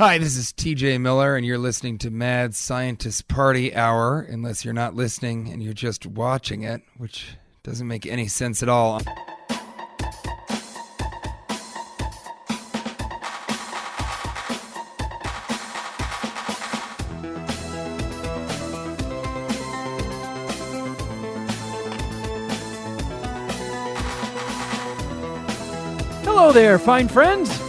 Hi, this is TJ Miller, and you're listening to Mad Scientist Party Hour, unless you're not listening and you're just watching it, which doesn't make any sense at all. Hello there, fine friends.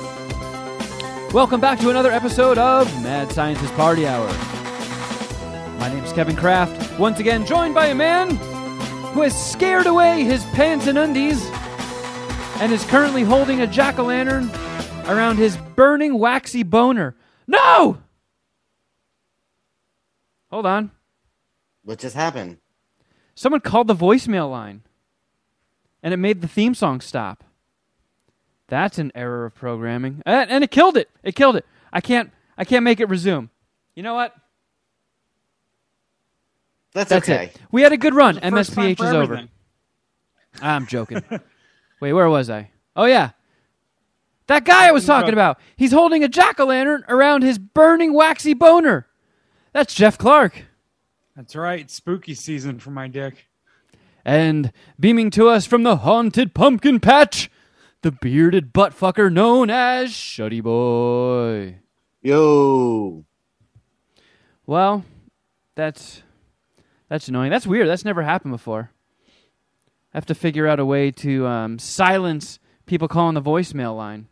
Welcome back to another episode of Mad Scientist Party Hour. My name's Kevin Kraft, once again joined by a man who has scared away his pants and undies and is currently holding a jack o' lantern around his burning waxy boner. No! Hold on. What just happened? Someone called the voicemail line and it made the theme song stop. That's an error of programming. And, and it killed it. It killed it. I can't I can't make it resume. You know what? That's, That's okay. it. We had a good run. MSPH for is over. I'm joking. Wait, where was I? Oh yeah. That guy I was talking about. He's holding a jack-o'-lantern around his burning waxy boner. That's Jeff Clark. That's right. Spooky season for my dick. And beaming to us from the haunted pumpkin patch, the bearded butt fucker known as Shuddy Boy. Yo. Well, that's that's annoying. That's weird. That's never happened before. I have to figure out a way to um, silence people calling the voicemail line.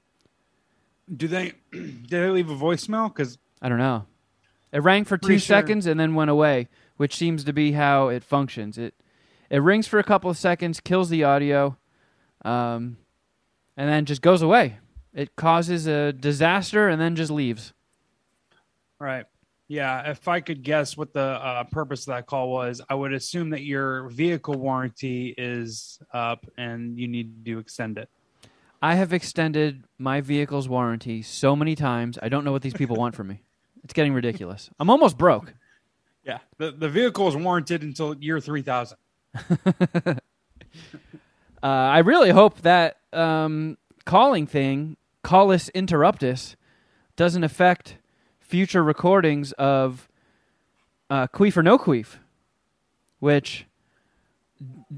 Do they did they leave a voicemail? Because I don't know. It rang for two sure- seconds and then went away, which seems to be how it functions. It it rings for a couple of seconds, kills the audio, um, and then just goes away. It causes a disaster and then just leaves. right, yeah. If I could guess what the uh, purpose of that call was, I would assume that your vehicle warranty is up and you need to extend it. I have extended my vehicle's warranty so many times. I don't know what these people want from me. It's getting ridiculous. I'm almost broke. Yeah, the the vehicle is warranted until year three thousand. Uh, I really hope that um, calling thing, call us interruptus, doesn't affect future recordings of uh, Queef or No Queef, which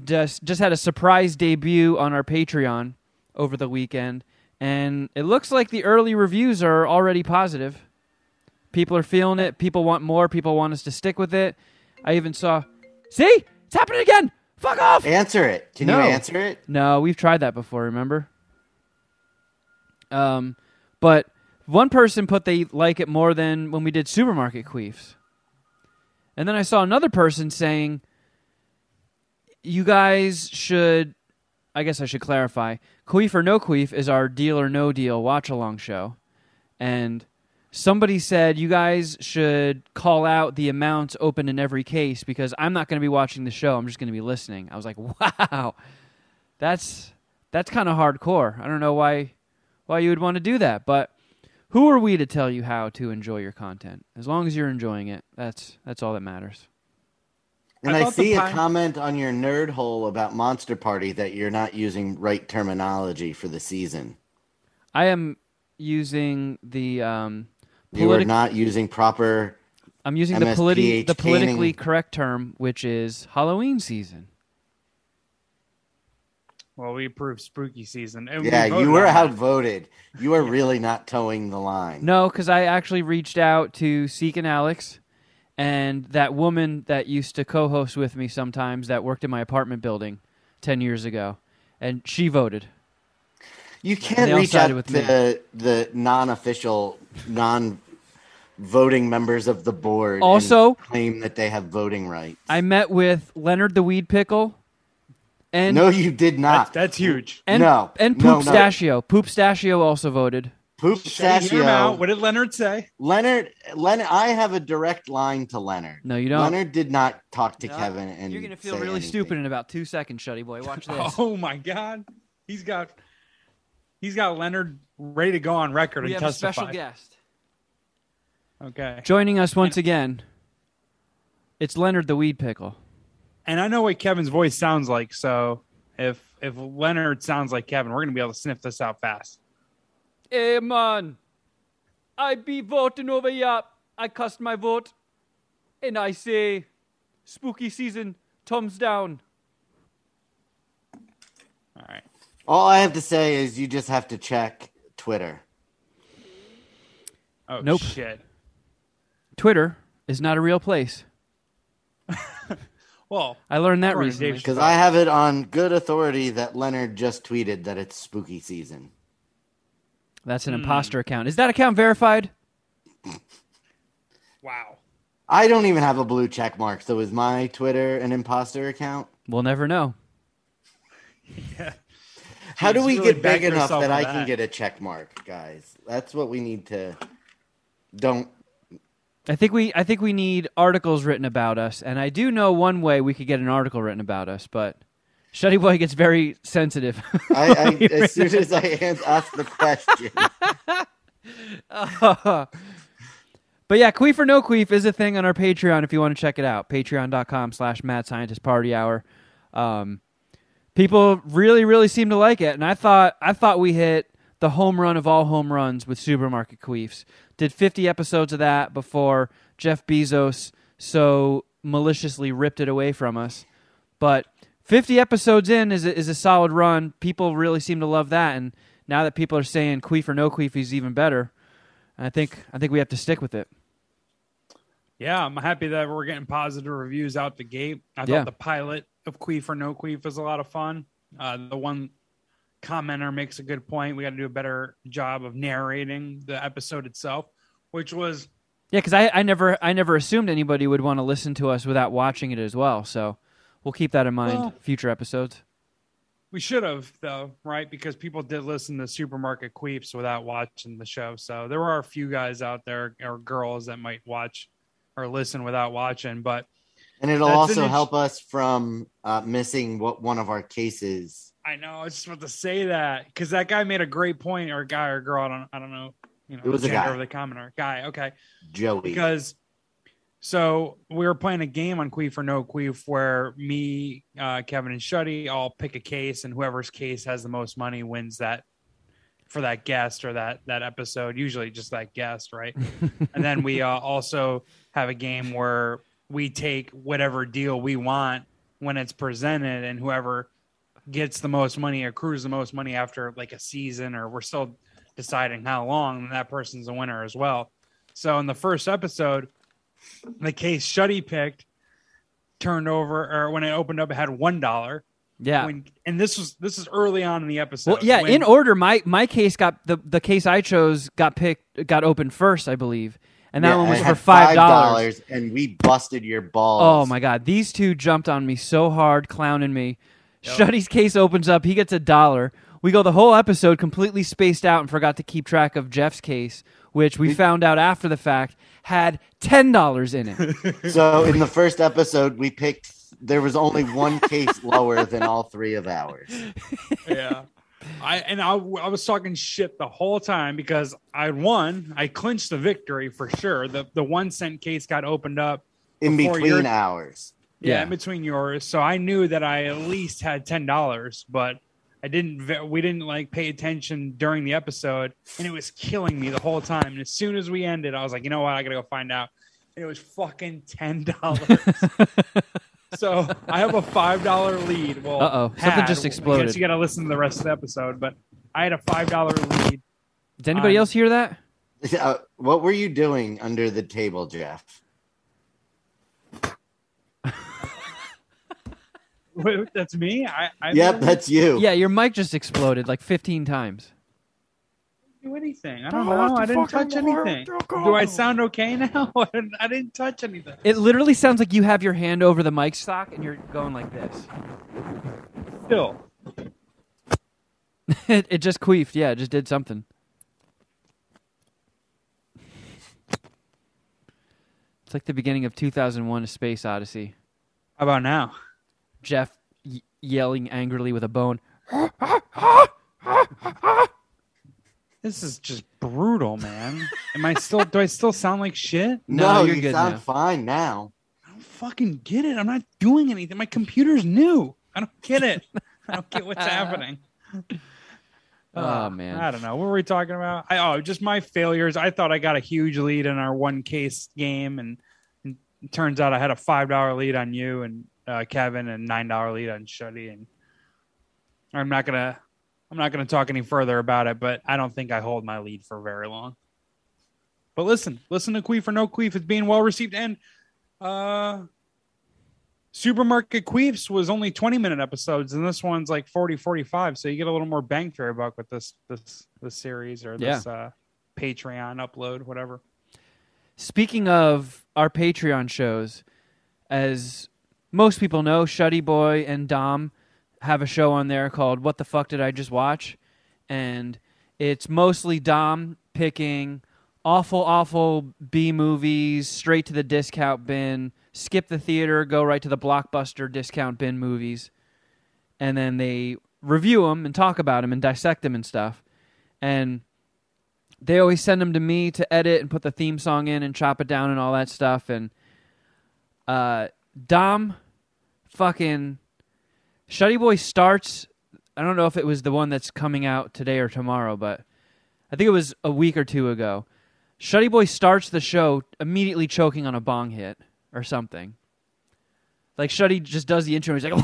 just just had a surprise debut on our Patreon over the weekend, and it looks like the early reviews are already positive. People are feeling it. People want more. People want us to stick with it. I even saw, see, it's happening again. Fuck off. Answer it. Can No. you answer it? No, we've tried that before, remember? Um, but one person put they like it more than when we did supermarket queefs. And then I saw another person saying you guys should I guess I should clarify. Queef or no queef is our deal or no deal watch along show. And somebody said you guys should call out the amounts open in every case because I'm not going to be watching the show. I'm just going to be listening. I was like, "Wow. That's that's kind of hardcore. I don't know why why you would want to do that, but who are we to tell you how to enjoy your content? As long as you're enjoying it, that's that's all that matters. And I I, thought the see a comment on your nerd hole about Monster Party that you're not using right terminology for the season. I am using the um You are not using proper. I'm using the politi- the politically correct term, which is Halloween season. Well, we approved spooky season. And Yeah, voted you were outvoted. You are really not toeing the line. No, because I actually reached out to Seek and Alex, and that woman that used to co-host with me sometimes that worked in my apartment building ten years ago, and she voted. You can't reach out with to me. the, the non-official, non-voting members of the board. and Also- claim that they have voting rights. I met with Leonard the Weed Pickle, and no, you did not. that's huge. and no, and no, Poop no. Stachio. Poop Stachio also voted. Poop Shut your. Stachio. What did Leonard say? Leonard, Leonard, I have a direct line to Leonard. No, you don't. Leonard did not talk to No, Kevin, and You're gonna feel really anything. stupid in about two seconds, Shuddy boy. Watch this. Oh my God, he's got he's got Leonard ready to go on record we and have a special guest Okay, joining us once again. It's Leonard the Weed Pickle. and I know what Kevin's voice sounds like. So if if Leonard sounds like Kevin, we're gonna be able to sniff this out fast. Hey man, I be voting over here. I cast my vote, and I say, spooky season, thumbs down. All right. All I have to say is you just have to check Twitter. Oh Nope. shit. Twitter is not a real place. Well, I learned that According recently. Because I have it on good authority that Leonard just tweeted that it's spooky season. That's an Hmm. imposter account. Is that account verified? wow. I don't even have a blue check mark, so is my Twitter an imposter account? We'll never know. How do we really get big enough that I that. can get a check mark, guys? That's what we need to. Don't. I think we I think we need articles written about us, and I do know one way we could get an article written about us, but Shuddy Boy gets very sensitive. I, I as soon as I an- ask the question, but yeah, Queef or No Queef is a thing on our Patreon if you want to check it out. Patreon.com slash Mad Scientist Party Hour. Um, people really, really seem to like it, and I thought I thought we hit the home run of all home runs with Supermarket Queefs. Did 50 episodes of that before Jeff Bezos so maliciously ripped it away from us. But 50 episodes in is a, is a solid run. People really seem to love that, and now that people are saying Queef or No Queef is even better, I think I think we have to stick with it. Yeah, I'm happy that we're getting positive reviews out the gate. I Yeah. thought the pilot of Queef or No Queef is a lot of fun. Uh, the one commenter makes a good point. We got to do a better job of narrating the episode itself, which was Yeah, because I, I never I never assumed anybody would want to listen to us without watching it as well. So we'll keep that in mind Well- future episodes. we should have though, right? Because people did listen to Supermarket Queefs without watching the show. So there are a few guys out there or girls that might watch or listen without watching, but and it'll That's also an int- help us from uh, missing what one of our cases. I know I was just about to say that because that guy made a great point, or guy or girl. I don't, I don't know. You know, It was the a guy. of the commenter. Guy. Okay. Joey. Because so we were playing a game on Queef or No Queef where me, uh, Kevin, and Shuddy all pick a case, and whoever's case has the most money wins that for that guest or that that episode. Usually just that guest, right? and then we uh, also have a game where we take whatever deal we want when it's presented, and whoever gets the most money accrues the most money after like a season, or we're still deciding how long, that person's a winner as well. So in the first episode, the case Shuddy picked turned over, or when it opened up, it had one dollar. Yeah. When and this was this is early on in the episode. well, yeah. when- in order, my my case got the the case I chose got picked got opened first, I believe, and that Yeah, one was for five dollars. and we busted your balls. Oh my god, these two jumped on me so hard, clowning me. Shuddy's case opens up, he gets a dollar. We go the whole episode completely spaced out and forgot to keep track of Jeff's case, which we found out after the fact had ten dollars in it. So in the first episode, we picked. There was only one case lower than all three of ours. yeah. I and I, I was talking shit the whole time because I won. I clinched the victory for sure. The the one cent case got opened up. In between your- hours. Yeah, Yeah. in between yours. So I knew that I at least had ten dollars, but I didn't. We didn't like pay attention during the episode, and it was killing me the whole time. And as soon as we ended, I was like, you know what? I gotta go find out. And it was fucking ten dollars. so I have a five dollar lead. Well, Uh-oh, something had. just I exploded. guess you got to listen to the rest of the episode, but I had a five dollar lead. Did anybody Um, else hear that? Uh, what were you doing under the table, Jeff? Wait, That's me. I, I Yep, didn't that's you. Yeah, your mic just exploded like fifteen times. Do anything. I don't know. I didn't touch anything. Do I sound okay now? I didn't, I didn't touch anything. It literally sounds like you have your hand over the mic stock and you're going like this. Still, it, it just queefed. Yeah, it just did something. It's like the beginning of 2001: A Space Odyssey. how about now? Jeff y- yelling angrily with a bone. This is just brutal, man. Am I still? Do I still sound like shit? No, No, you're you good sound now. fine now. I don't fucking get it. I'm not doing anything. My computer's new. I don't get it. I don't get what's happening. Oh, Uh, man. I don't know. What were we talking about? I, oh, just my failures. I thought I got a huge lead in our one case game, and, and it turns out I had a five dollar lead on you and uh, Kevin, and nine dollar lead on Shuddy. And I'm not gonna, I'm not gonna talk any further about it. But I don't think I hold my lead for very long. But listen, listen to Queef or No Queef. It's being well received, and uh, Supermarket Queefs was only 20 minute episodes, and this one's like 40, 45. So you get a little more bang for your buck with this this this series or this uh, Patreon upload, whatever. Speaking of our Patreon shows, as most people know, Shuddy Boy and Dom have a show on there called What the Fuck Did I Just Watch? And it's mostly Dom picking awful, awful B movies straight to the discount bin, skip the theater, go right to the blockbuster discount bin movies. And then they review them and talk about them and dissect them and stuff. And they always send them to me to edit and put the theme song in and chop it down and all that stuff. And uh, Dom, fucking Shuddy Boy starts. I don't know if it was the one that's coming out today or tomorrow, but I think it was a week or two ago. Shuddy Boy starts the show immediately choking on a bong hit or something. Like Shuddy just does the intro. And he's like,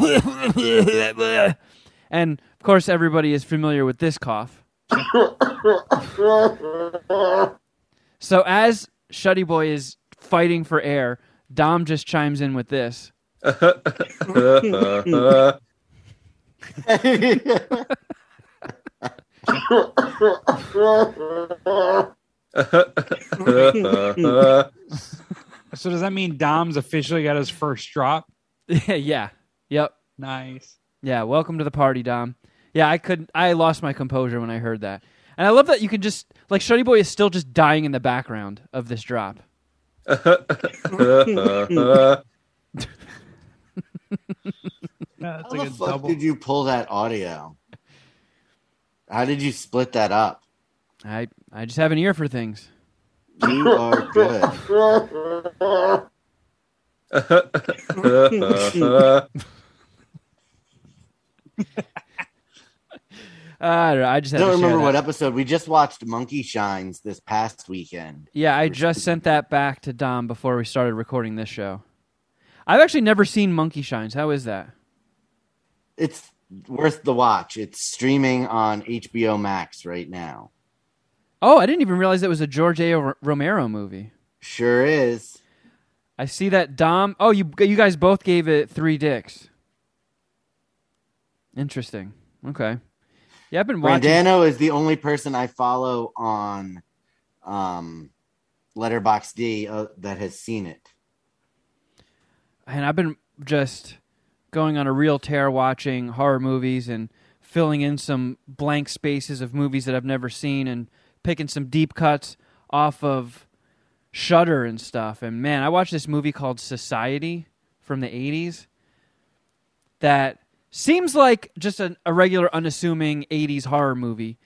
and of course everybody is familiar with this cough. So as Shuddy Boy is fighting for air, Dom just chimes in with this. So does that mean Dom's officially got his first drop? yeah. Yep. Nice. Yeah. Welcome to the party, Dom. Yeah, I could I lost my composure when I heard that. And I love that you can just like Shuddy Boy is still just dying in the background of this drop. That's How like the a fuck double. did you pull that audio? How did you split that up? I I just have an ear for things. You are good. I don't know. I just I had don't to remember what episode we just watched. Monkey Shines this past weekend. Yeah, I just sent that back to Dom before we started recording this show. I've actually never seen Monkey Shines. How is that? It's worth the watch. It's streaming on HBO Max right now. Oh, I didn't even realize it was a George A. Romero movie. Sure is. I see that Dom. Oh, you you guys both gave it three dicks. Interesting. Okay. Yeah, I've been watching. Brandano is the only person I follow on um, Letterbox D uh, that has seen it. and I've been just going on a real tear watching horror movies and filling in some blank spaces of movies that I've never seen and picking some deep cuts off of Shudder and stuff. And man, I watched this movie called Society from the 80s that seems like just a, regular unassuming 80s horror movie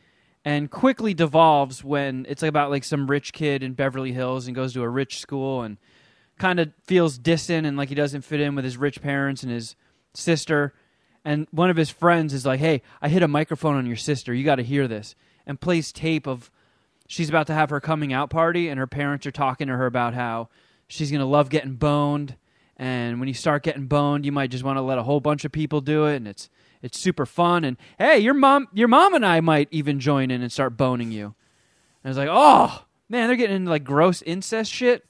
and quickly devolves when it's about like some rich kid in Beverly Hills and goes to a rich school and kind of feels distant and like he doesn't fit in with his rich parents and his sister. And one of his friends is like, "Hey, I hit a microphone on your sister. You got to hear this." And plays tape of she's about to have her coming out party and her parents are talking to her about how she's to love getting boned and when you start getting boned, you might just want to let a whole bunch of people do it and it's it's super fun and hey, your mom your mom and I might even join in and start boning you. And I was like, "Oh, man, they're getting into like gross incest shit."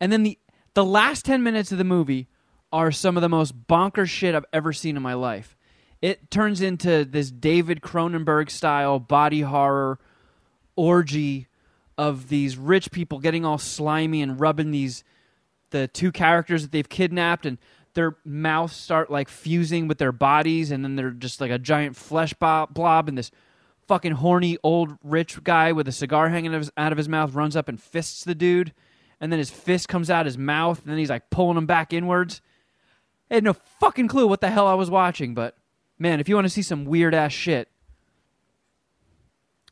And then the the last 10 minutes of the movie are some of the most bonkers shit I've ever seen in my life. It turns into this David Cronenberg style body horror orgy of these rich people getting all slimy and rubbing these the two characters that they've kidnapped and their mouths start like fusing with their bodies and then they're just like a giant flesh blob and this fucking horny old rich guy with a cigar hanging out of his, out of his mouth runs up and fists the dude and then his fist comes out his mouth and then he's like pulling him back inwards I had no fucking clue what the hell I was watching, but man, if you want to see some weird ass shit,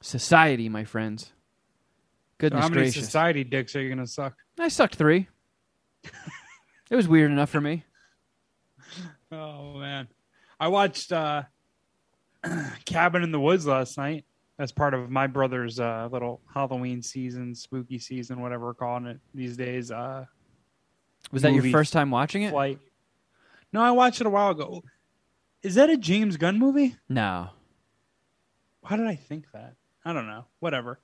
society, my friends. So Goodness how many gracious. society dicks are you gonna suck? I sucked three. it was weird enough for me. Oh man, I watched. uh Cabin in the Woods last night as part of my brother's uh, little Halloween season, spooky season, whatever we're calling it these days. Uh, Was that your first time watching it? flight. No, I watched it a while ago. Is that a James Gunn movie? No. Why did I think that? I don't know. Whatever.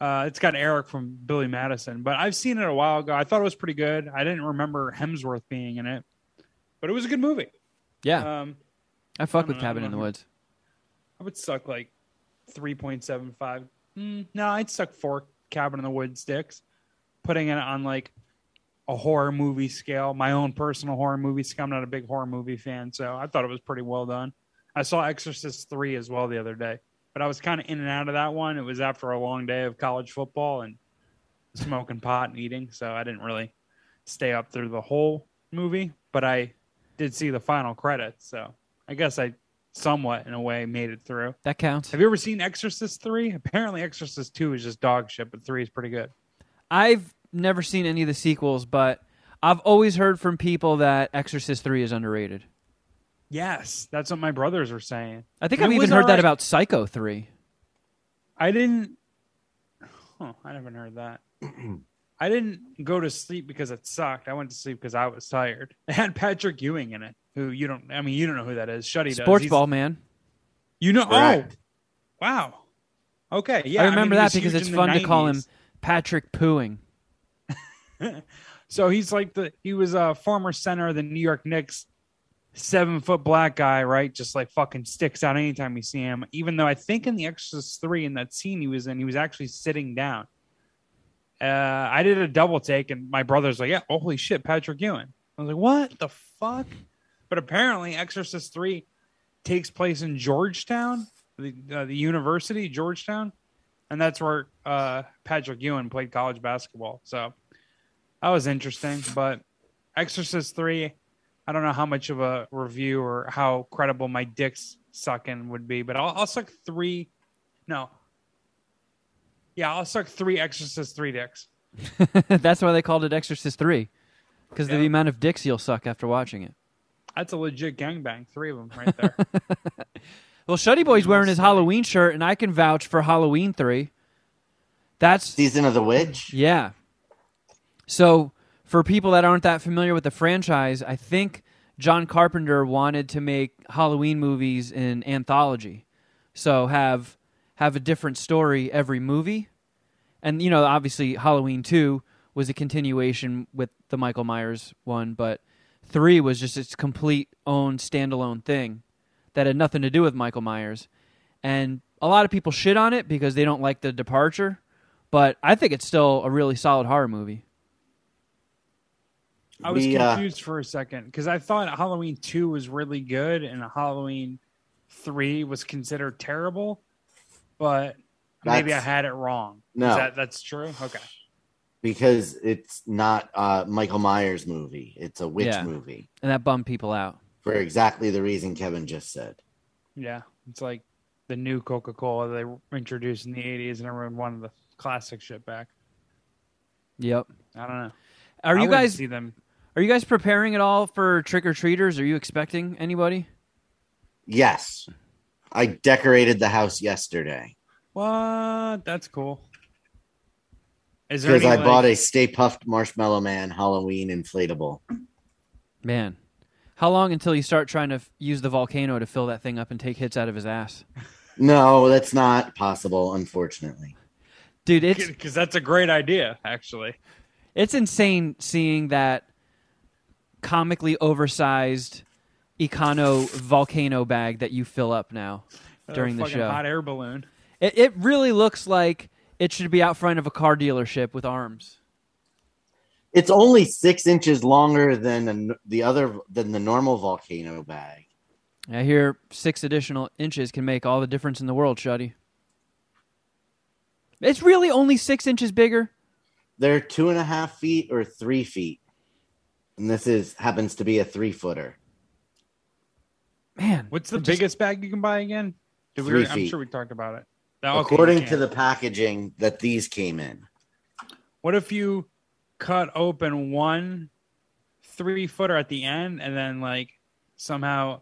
Uh, it's got Eric from Billy Madison, but I've seen it a while ago. I thought it was pretty good. I didn't remember Hemsworth being in it, but it was a good movie. Yeah, Um, I fuck I with know, Cabin in the. Woods. I would suck like three point seven five. Mm, no, I'd suck four Cabin in the Woods sticks. Putting it on like a horror movie scale, my own personal horror movie scale. I'm not a big horror movie fan, so I thought it was pretty well done. I saw Exorcist three as well the other day, but I was kind of in and out of that one. It was after a long day of college football and smoking pot and eating, so I didn't really stay up through the whole movie. But I did see the final credits, so I guess I somewhat in a way made it through. That counts. Have you ever seen Exorcist 3? Apparently Exorcist 2 is just dog shit, but 3 is pretty good. I've never seen any of the sequels, but I've always heard from people that Exorcist 3 is underrated. Yes, that's what my brothers were saying. I think It I've even was heard that alright. about Psycho 3. I didn't Huh, I haven't heard that. I didn't go to sleep because it sucked. I went to sleep because I was tired. It had Patrick Ewing in it, who you don't I mean you don't know who that is. Shuddy does. Sports He's- ball, man. You know oh, Correct. oh wow. Okay, yeah. I remember mean, that because it's in the fun to call him Patrick Pooing. So he's like the he was a former center of the New York Knicks, seven foot black guy, right? Just like fucking sticks out anytime you see him. Even though I think in the Exorcist three in that scene he was in, he was actually sitting down. Uh, I did a double take, and my brother's like, "Yeah, holy shit, Patrick Ewing." I was like, "What the fuck?" But apparently, Exorcist three takes place in Georgetown, the uh, the university, Georgetown, and that's where uh, Patrick Ewing played college basketball. So that was interesting. But Exorcist three, I don't know how much of a review or how credible my dick's sucking would be, but I'll, I'll suck three. No. Yeah, I'll suck three Exorcist three dicks. That's why they called it Exorcist 3. Because of Yeah. the amount of dicks you'll suck after watching it. That's a legit gangbang. Three of them right there. Well, Shuddy Boy's wearing his Halloween shirt, and I can vouch for Halloween 3. That's Season of the Witch. Yeah. So, for people that aren't that familiar with the franchise, I think John Carpenter wanted to make Halloween movies in anthology. So have have a different story every movie. And you know, obviously Halloween 2 was a continuation with the Michael Myers one, but 3 was just its complete own standalone thing that had nothing to do with Michael Myers. And a lot of people shit on it because they don't like the departure but I think it's still a really solid horror movie. I was We, uh, confused for a second because I thought Halloween two was really good and Halloween three was considered terrible, but maybe I had it wrong. No. Is that that's true. Okay. because it's not a Michael Myers movie. It's a witch Yeah. movie And that bummed people out. for exactly the reason Kevin just said. Yeah, it's like the new Coca Cola they introduced in the '80s, and everyone wanted the classic shit back. Yep. I don't know. Are I you guys see them? Are you guys preparing at all for trick or treaters? Are you expecting anybody? Yes, I decorated the house yesterday What? That's cool. Is there because any, I like- bought a Stay Puft Marshmallow Man Halloween inflatable. Man. How long until you start trying to f- use the volcano to fill that thing up and take hits out of his ass? No, that's not possible, unfortunately. Dude, it's because that's a great idea, actually. it's insane seeing that comically oversized Econo volcano bag that you fill up now during A the show. hot air balloon. It, it really looks like it should be out front of a car dealership with arms. It's only six inches longer than an- the other than the normal volcano bag. I hear six additional inches can make all the difference in the world, Shuddy. It's really only six inches bigger. They're two and a half feet or three feet, and this is happens to be a three footer. Man, What's the it just- biggest bag you can buy again? Did we, Three I'm sure we talked about it. Oh, okay, According you to the packaging that these came in, what if you cut open one three footer at the end and then like somehow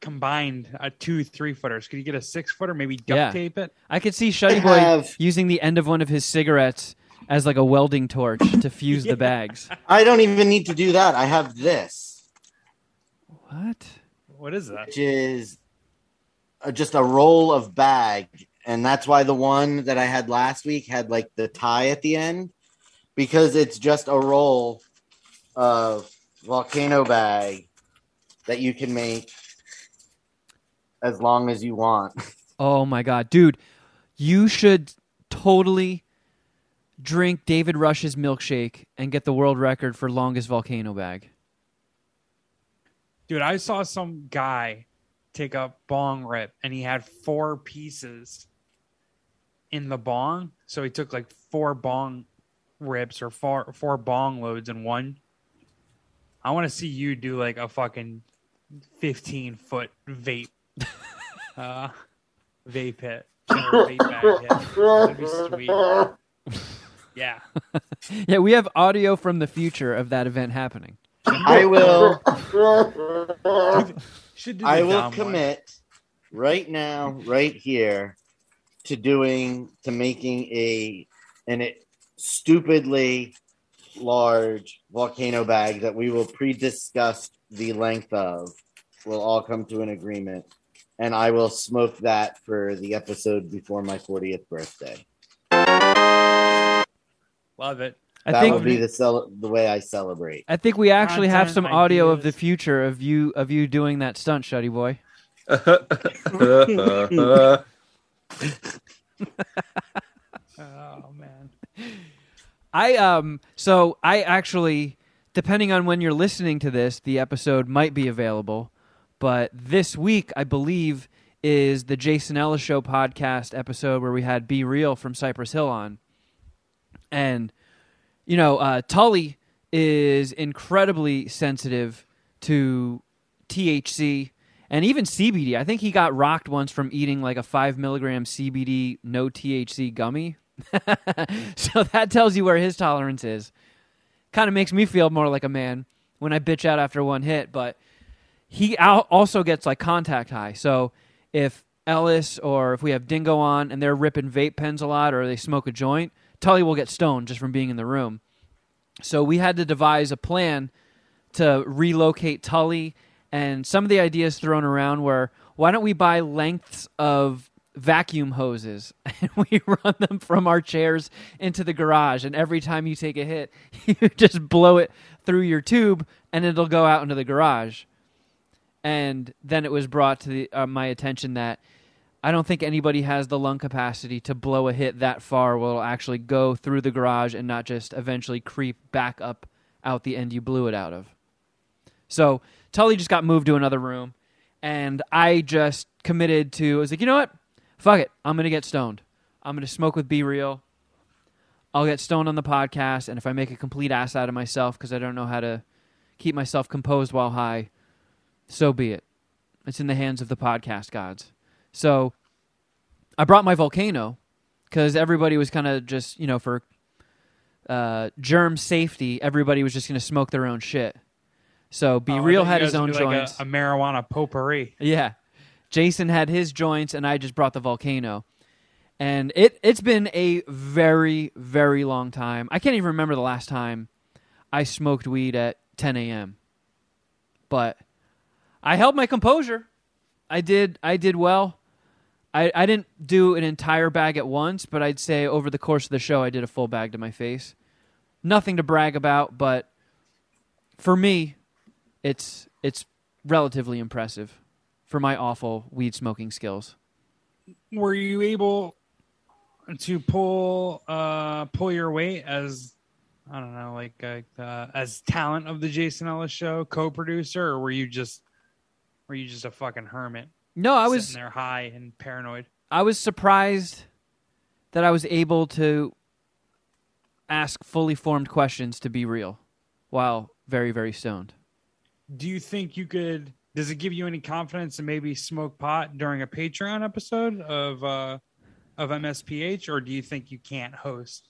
combined a two three footers. Could you get a six footer? Maybe duct Yeah. tape it. I could see Shuddy Boy have- using the end of one of his cigarettes as like a welding torch to fuse the bags. I don't even need to do that. I have this, What? What is that? which is uh, just a roll of bag, and that's why the one that I had last week had like the tie at the end, because it's just a roll of volcano bag that you can make as long as you want. Oh my god, dude, you should totally drink David Rush's milkshake and get the world record for longest volcano bag. Dude, I saw some guy take a bong rip and he had four pieces in the bong. So he took like four bong rips or four four bong loads in one. I want to see you do like a fucking 15 foot vape uh vape hit. vape bag hit. That'd be sweet. Yeah. Yeah, we have audio from the future of that event happening. I will. Should do I will Dom one. commit right now, right here, to doing to making a an it stupidly large volcano bag that we will pre-discuss the length of. We'll all come to an agreement, and I will smoke that for the episode before my 40th birthday. Love it. I that think will be the cel- the way I celebrate. I think we actually have Content some audio of the future of you of you doing that stunt, Shuddy Boy. Oh man. I um so I actually depending on when you're listening to this, the episode might be available. But this week, I believe, is the Jason Ellis Show podcast episode where we had B-Real from Cypress Hill on. And, you know, uh, Tully is incredibly sensitive to THC and even CBD. I think he got rocked once from eating like a five milligram CBD no THC gummy. so that tells you where his tolerance is. Kind of makes me feel more like a man when I bitch out after one hit, but he also gets like contact high. So if Ellis or if we have Dingo on and they're ripping vape pens a lot or they smoke a joint, Tully will get stoned just from being in the room. So we had to devise a plan to relocate Tully and some of the ideas thrown around were why don't we buy lengths of vacuum hoses and we run them from our chairs into the garage and every time you take a hit you just blow it through your tube and it'll go out into the garage and then it was brought to the, uh, my attention that I don't think anybody has the lung capacity to blow a hit that far where it'll actually go through the garage and not just eventually creep back up out the end you blew it out of. So Tully just got moved to another room, and I just committed to. I was like, you know what? Fuck it. I'm gonna get stoned. I'm gonna smoke with B-Real. I'll get stoned on the podcast, and if I make a complete ass out of myself because I don't know how to keep myself composed while high, so be it. It's in the hands of the podcast gods. So I brought my volcano because everybody was kind of just, you know, for uh, germ safety, everybody was just going to smoke their own shit. So Be Oh, Real had his own do like a- joints. a, marijuana potpourri. Yeah. Jason had his joints and I just brought the volcano. And it it's been a very very long time. I can't even remember the last time I smoked weed at 10 a.m. But I held my composure. I did I did well. I, I didn't do an entire bag at once, but I'd say over the course of the show I did a full bag to my face. Nothing to brag about, but for me, it's it's relatively impressive for my awful weed smoking skills. Were you able to pull uh pull your weight as I don't know, like uh, uh, as talent of the Jason Ellis show, co-producer, or were you just were you just a fucking hermit? No, I was there high and paranoid. I was surprised that I was able to ask fully formed questions to B-Real while very very stoned. Do you think you could? Does it give you any confidence to maybe smoke pot during a Patreon episode of uh of MSPH, or do you think you can't host?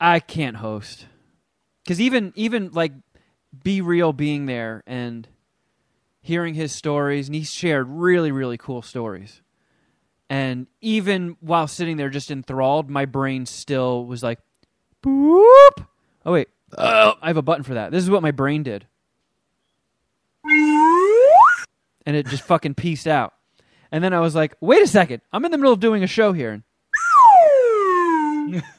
I can't host because even even like be real being there and hearing his stories, and he shared really, really cool stories. And even while sitting there just enthralled, my brain still was like, boop. Oh, wait. Oh, I have a button for that. This is what my brain did. And it just fucking pieced out. And then I was like, wait a second. I'm in the middle of doing a show here.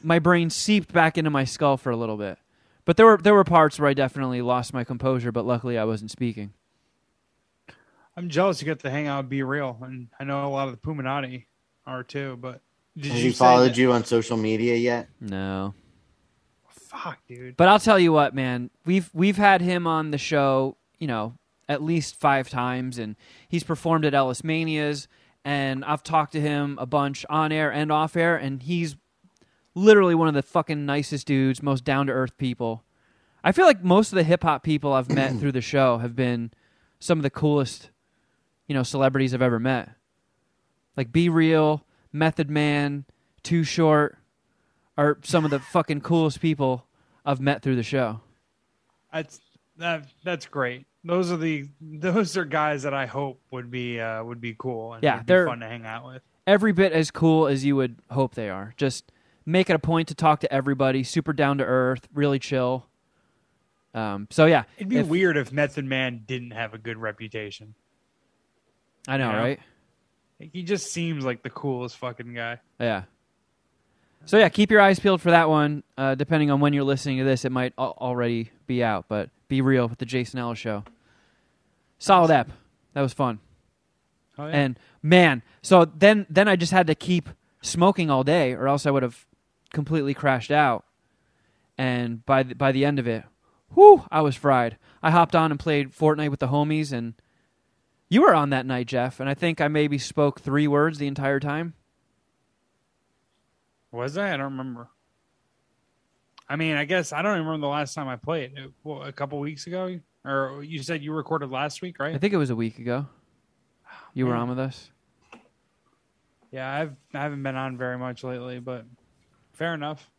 my brain seeped back into my skull for a little bit. But there were there were parts where I definitely lost my composure, but luckily I wasn't speaking. I'm jealous you get to hang out and B-Real, and I know a lot of the Puminati are too. But did Has you he followed that- you on social media yet? No. Fuck, dude. But I'll tell you what, man. We've we've had him on the show, you know, at least five times, and he's performed at Ellis Manias, and I've talked to him a bunch on air and off air, and he's literally one of the fucking nicest dudes, most down to earth people. I feel like most of the hip hop people I've met through the show have been some of the coolest, you know, celebrities I've ever met. Like B-Real, Method Man, Too Short are some of the fucking coolest people I've met through the show. That's that. That's great. Those are the those are guys that I hope would be uh, would be cool and Yeah, they're- fun to hang out with. Every bit as cool as you would hope they are. Just make it a point to talk to everybody, super down to earth, really chill. Um, so yeah, It'd be if- weird if Method Man didn't have a good reputation. I know, Yeah. right? He just seems like the coolest fucking guy. Yeah. So yeah, keep your eyes peeled for that one. Uh, depending on when you're listening to this, it might al- already be out. But B-Real with the Jason Ellis show. Solid app. That was fun. Oh, yeah. And man, so then then I just had to keep smoking all day, or else I would have completely crashed out. And by the, by the end of it, whew, I was fried. I hopped on and played Fortnite with the homies, and you were on that night, Jeff. And I think I maybe spoke three words the entire time. Was I? I don't remember. I mean, I guess I don't even remember the last time I played. It- what, a couple weeks ago, or you said you recorded last week, right? I think it was a week ago. Ah, you were on with us. Yeah, I've I haven't been on very much lately, but fair enough.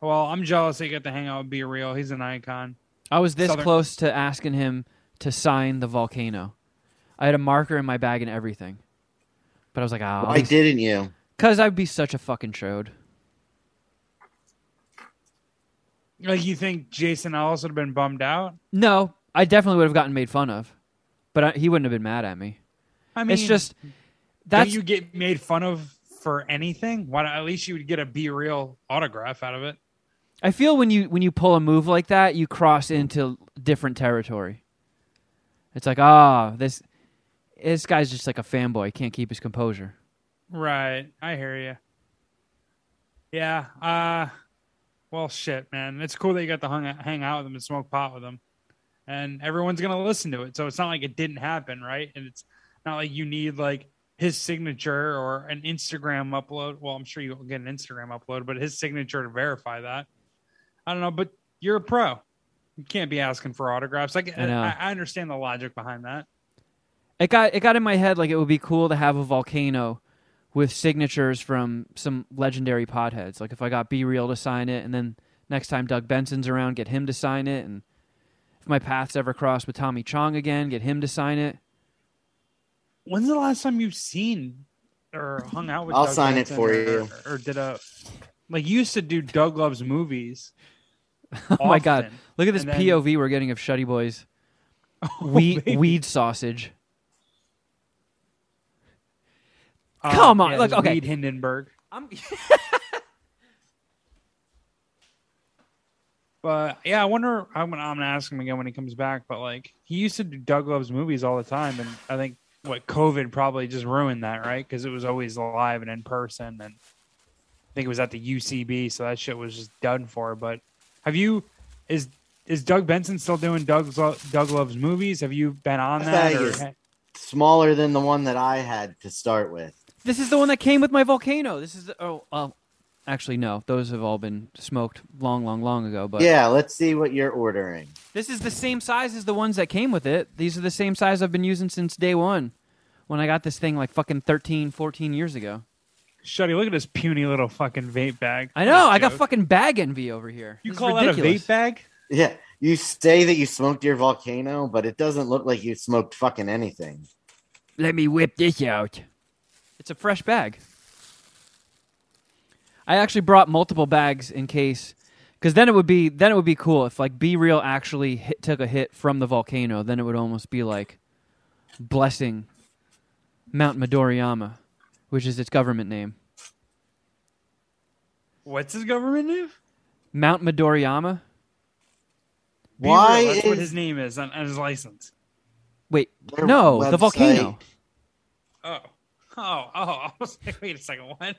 Well, I'm jealous that you get to hang out with B-Real. He's an icon. I was this Southern- close to asking him to sign the volcano. I had a marker in my bag and everything, but I was like, "Ah, Why didn't you? because I'd be such a fucking chode." Like you think Jason Ellis would have been bummed out? No, I definitely would have gotten made fun of, but I, he wouldn't have been mad at me. I mean, it's just Don't you get made fun of for anything? Why? At least you would get a B-Real autograph out of it. I feel when you when you pull a move like that, you cross into different territory. It's like, ah, this this guy's just like a fanboy, can't keep his composure. Right. I hear you. Yeah. Uh well shit, man. It's cool that you got to hung, hang out with him and smoke pot with him. And everyone's going to listen to it. So it's not like it didn't happen, right? And it's not like you need like his signature or an Instagram upload. Well, I'm sure you'll get an Instagram upload, but his signature to verify that. I don't know, but you're a pro. You can't be asking for autographs. Like I. I, I understand the logic behind that. It got it got in my head like it would be cool to have a volcano with signatures from some legendary potheads. Like if I got B-Real to sign it, and then next time Doug Benson's around, get him to sign it, and if my paths ever cross with Tommy Chong again, get him to sign it. When's the last time you've seen or hung out with? I'll Doug sign it for or, you. Or did a like you used to do Doug loves movies. Oh my god! Look at this then- POV we're getting of Shuddy Boys Oh, weed weed sausage. Uh, Um, Come on, yeah, look, okay. Weed Hindenburg. I'm But yeah, I wonder. I'm gonna, I'm gonna ask him again when he comes back. But like, he used to do Doug loves movies all the time, and I think what COVID probably just ruined that, right? Because it was always live and in person, and I think it was at the UCB, so that shit was just done for. But have you? Is is Doug Benson still doing Doug's Lo- Doug loves movies? Have you been on I that? think Or, Smaller than the one that I had to start with. This is the one that came with my volcano. This is the, oh oh, actually no, those have all been smoked long, long, long ago. But yeah, let's see what you're ordering. this is the same size as the ones that came with it. These are the same size I've been using since day one, when I got this thing like fucking 13, 14 years ago. Shuddy, look at this puny little fucking vape bag. I know. I got fucking bag envy over here. You This call that a vape bag? Yeah, You say that you smoked your volcano, but it doesn't look like you smoked fucking anything. Let me whip this out. It's a fresh bag. I actually brought multiple bags in case, because then it would be then it would be cool if like B-Real actually hit, took a hit from the volcano. Then it would almost be like blessing Mount Midoriyama, which is its government name. What's his government name? Mount Midoriyama. Be Why real, that's what is- his name is on, on his license. Wait, Their no, the volcano. Oh. Oh, oh, I was like, wait a second, what?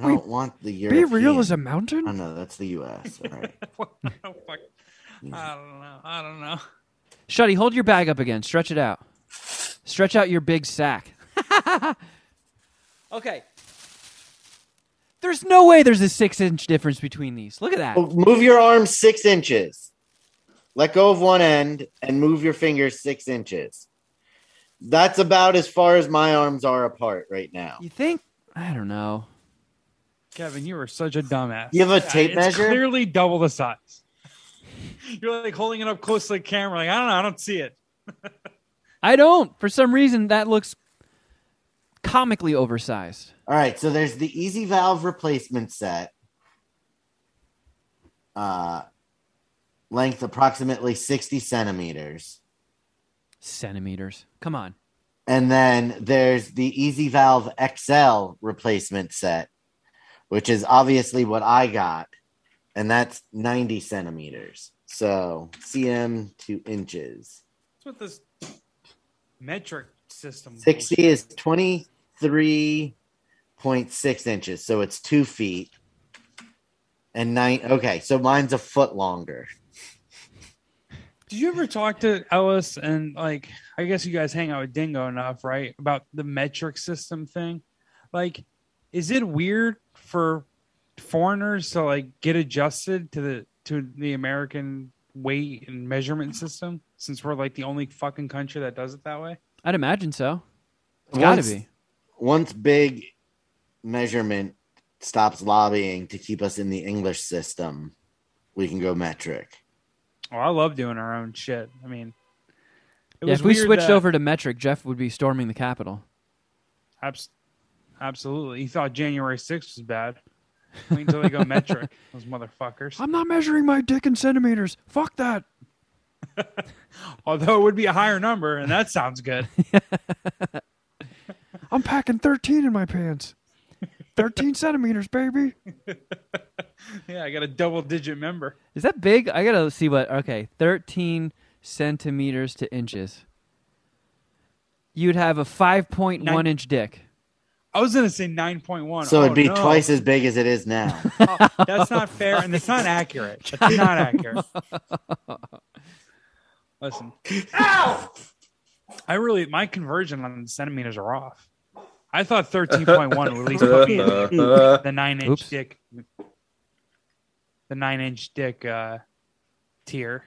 I don't want the European. Be real as a mountain. Oh no, that's the U.S. All right. What the fuck? I don't know. I don't know. Shuddy, hold your bag up again. Stretch it out. Stretch out your big sack. okay. There's no way there's a six inch difference between these. Look at that. Oh, move your arm six inches. Let go of one end and move your fingers six inches. That's about as far as my arms are apart right now. You think? I don't know. Kevin, you are such a dumbass. You have a Yeah, tape it's measure? Clearly double the size. You're like holding it up close to the camera, like I don't know, I don't see it. I don't. For some reason, that looks comically oversized. All right, so there's the easy valve replacement set. Uh, length approximately 60 centimeters. Centimeters. Come on. And then there's the Easy Valve XL replacement set, which is obviously what I got, and that's 90 centimeters. So cm to inches. That's what this metric system 60 is 23.6 inches, so it's two feet. And nine, okay, so mine's a foot longer. Did you ever talk to Ellis and like I guess you guys hang out with Dingo enough, right? About the metric system thing? Like, is it weird for foreigners to like get adjusted to the to the American weight and measurement system since we're like the only fucking country that does it that way? I'd imagine so. It's got to be. Once big measurement stops lobbying to keep us in the English system, we can go metric. Oh, I love doing our own shit. I mean, it Yeah, was if we switched that- over to metric, Jeff would be storming the Capitol. Abs- absolutely, he thought January 6th was bad. Wait until they go metric, those motherfuckers. I'm not measuring my dick in centimeters. Fuck that. Although it would be a higher number, and that sounds good. I'm packing 13 in my pants. 13 centimeters, baby. Yeah, I got a double digit member. Is that big? I gotta see what. Okay, 13 centimeters to inches. You'd have a 5.1 Nine- inch dick. I was gonna say nine point one. So it'd be oh, no. twice as big as it is now. Oh, that's not fair, and it's not accurate. That's not accurate. Listen, Ow! I really my conversion on centimeters are off. I thought thirteen point one would at least put me in the nine inch Oops. dick, the nine inch dick uh, tier.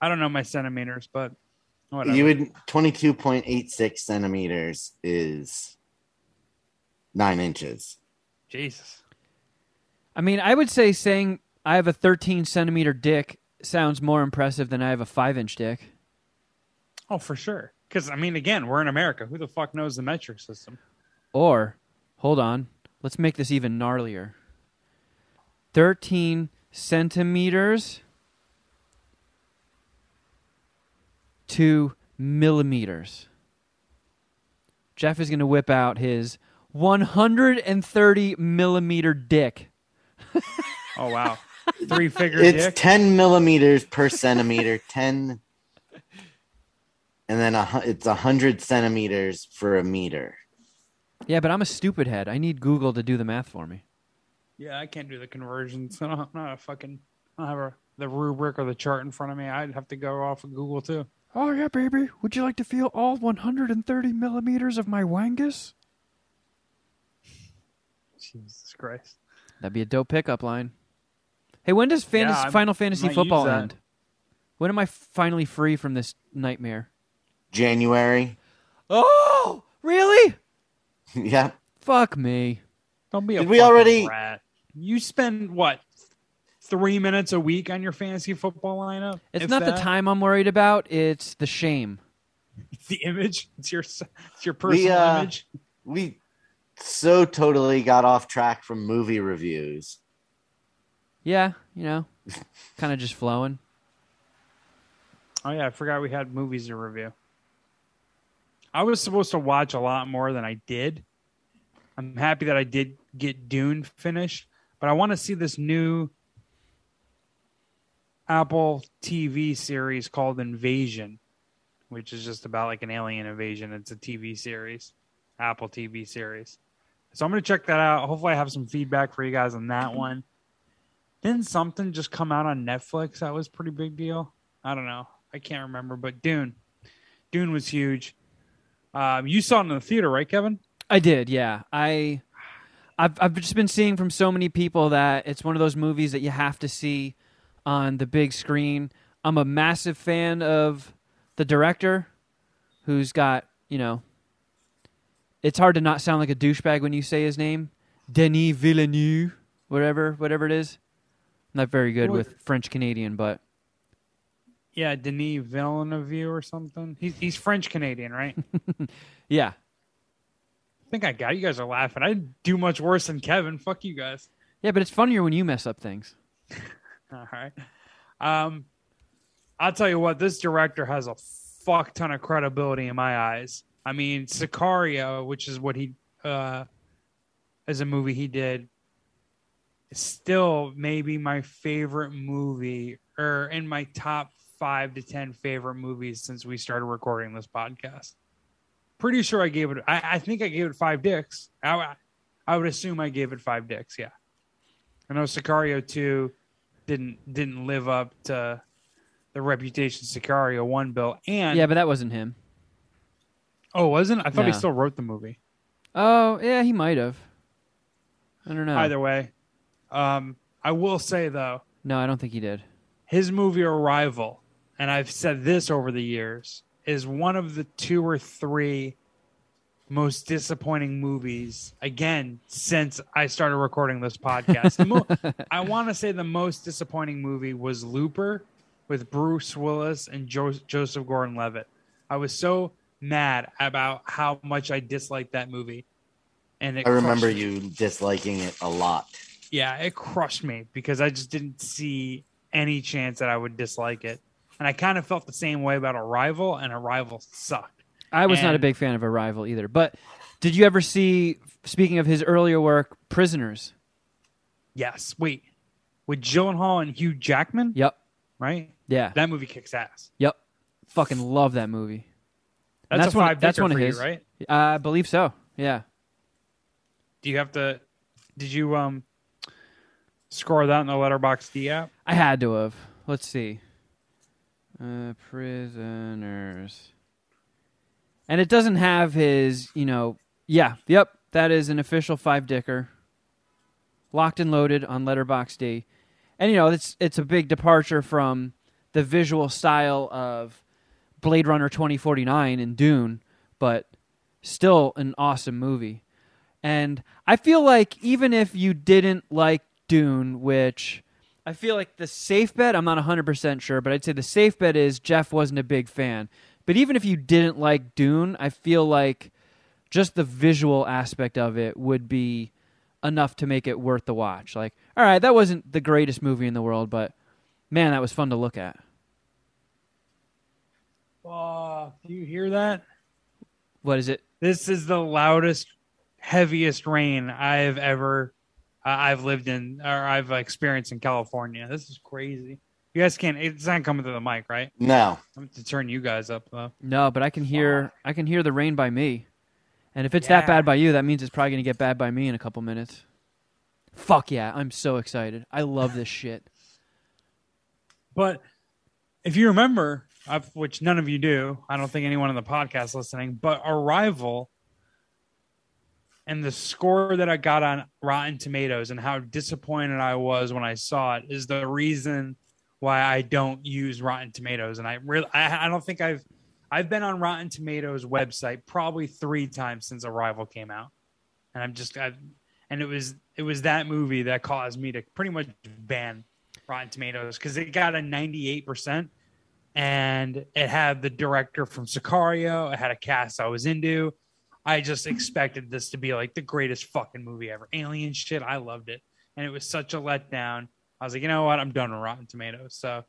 I don't know my centimeters, but whatever. you would 22.86 centimeters is nine inches. Jesus. I mean, I would say saying I have a 13 centimeter dick sounds more impressive than I have a 5 inch dick. Oh, for sure. Because I mean, again, we're in America. Who the fuck knows the metric system? Or, hold on, let's make this even gnarlier 13 centimeters to millimeters. Jeff is going to whip out his 130 millimeter dick. Oh wow, three figure It's dick. 10 millimeters per centimeter, 10, and then a, hu- it's 100 centimeters for a meter. Yeah, but I'm a stupid head. I need Google to do the math for me. Yeah, I can't do the conversions. I don't, I'm not a fucking. I don't have a, the rubric or the chart in front of me. I'd have to go off of Google too. Oh, yeah, baby. Would you like to feel all 130 millimeters of my wangus? Jesus Christ. That'd be a dope pickup line. Hey, when does fantasy, Yeah, Final Fantasy football end? When am I finally free from this nightmare? January. Oh, really? yeah. Fuck me. Don't be a Did we already- rat. You spend what three minutes a week on your fantasy football lineup. It's if not the time I'm worried about. It's the shame. It's the image. It's your it's your personal uh, image. We so totally got off track from movie reviews. Yeah, you know, kind of just flowing. Oh yeah, I forgot we had movies to review. I was supposed to watch a lot more than I did. I'm happy that I did get Dune finished, but I want to see this new Apple TV series called Invasion, which is just about like an alien invasion. It's a TV series, Apple TV series. So I'm going to check that out. Hopefully, I have some feedback for you guys on that one. Didn't something just come out on Netflix that was pretty big deal? I don't know. I can't remember, but Dune, Dune was huge. Um, you saw it in the theater, right, Kevin? I did, yeah. I, I've I've just been seeing from so many people that it's one of those movies that you have to see on the big screen. I'm a massive fan of the director, who's got you know. It's hard to not sound like a douchebag when you say his name, Denis Villeneuve, whatever whatever it is. I'm not very good with French Canadian, but Yeah, Denis Villeneuve or something. He's he's French Canadian, right? yeah. I think I got it. you guys are laughing. I do much worse than Kevin. Fuck you guys. yeah. But it's funnier when you mess up things. All right. Um, I'll tell you what. This director has a fuck ton of credibility in my eyes. I mean, Sicario, which is what he uh, as a movie he did, is still maybe my favorite movie, or in my top five to ten favorite movies since we started recording this podcast. Pretty sure I gave it. I, I think I gave it five dicks. I, I would assume I gave it five dicks. Yeah. I know Sicario two didn't didn't live up to the reputation Sicario one built. And Yeah, but that wasn't him. oh, wasn't I thought he still wrote the movie. Oh, yeah, he might have. I don't know. Either way, um, I will say though, No, I don't think he did. his movie Arrival, and I've said this over the years, is one of the two or three most disappointing movies again since I started recording this podcast. Mo- I want to say the most disappointing movie was Looper with Bruce Willis and jo- Joseph Gordon-Levitt. I was so mad about how much I disliked that movie, and it I remember me. you disliking it a lot. Yeah, it crushed me because I just didn't see any chance that I would dislike it. And I kind of felt the same way about Arrival, and Arrival sucked. I was not a big fan of Arrival either. But did you ever see, speaking of his earlier work, Prisoners? Yes. Wait, with Gyllenhaal and Hugh Jackman, Yep. right? Yeah. That movie kicks ass. Yep. Fucking love that movie. That's, that's a one- that's one of for you, his. right? I believe so. Yeah. Do you have to? Did you um score that in the Letterbox D app? I had to have. Let's see. Uh, prisoners. And it doesn't have his, you know, yeah, yep, that is an official five dicker. Locked and loaded on Letterbox D. And you know, it's it's a big departure from the visual style of Blade Runner 2049 and Dune, but still an awesome movie. And I feel like even if you didn't like Dune, which I feel like the safe bet, I'm not 100% sure, but I'd say the safe bet is Jeff wasn't a big fan. But even if you didn't like Dune, I feel like just the visual aspect of it would be enough to make it worth the watch. Like, all right, that wasn't the greatest movie in the world, but man, that was fun to look at. Oh, do you hear that? What is it? This is the loudest, heaviest rain I've ever uh, I've lived in or I've experienced in California. This is crazy. You guys can't. It's not coming through the mic, right? No, I'm to turn you guys up though. No, but I can hear I can hear the rain by me. And if it's that bad by you, that means it's probably going to get bad by me in a couple minutes. Fuck yeah, I'm so excited. I love this shit. But if you remember, uh, which none of you do, I don't think anyone on the podcast listening, but Arrival and the score that I got on Rotten Tomatoes and how disappointed I was when I saw it is the reason why I don't use Rotten Tomatoes. And I really, I, I don't think I've, I've been on Rotten Tomatoes website probably three times since Arrival came out, and I'm just, I've, and it was, it was that movie that caused me to pretty much ban Rotten Tomatoes because it got a 98%. And it had the director from Sicario. It had a cast I was into. I just expected this to be like the greatest fucking movie ever. Alien shit. I loved it. And it was such a letdown. I was like, you know what? I'm done with Rotten Tomatoes. So,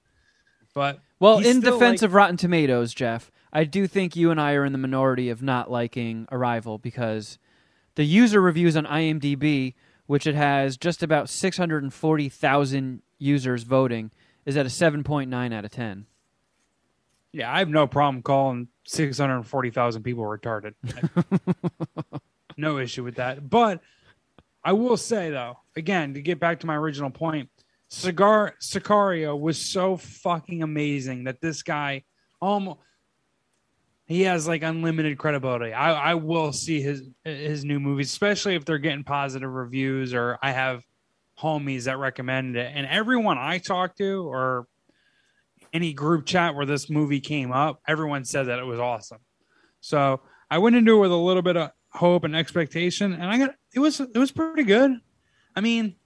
but Well, in defense like- of Rotten Tomatoes, Jeff, I do think you and I are in the minority of not liking Arrival because the user reviews on IMDb, which it has just about 640,000 users voting, is at a 7.9 out of 10. Yeah, I have no problem calling 640,000 people retarded. no issue with that. But I will say, though, again, to get back to my original point, Cigar Sicario was so fucking amazing that this guy almost he has like unlimited credibility. I, I will see his his new movies, especially if they're getting positive reviews or I have homies that recommend it. And everyone I talk to or any group chat where this movie came up, everyone said that it was awesome. So I went into it with a little bit of hope and expectation, and I got it was it was pretty good. I mean,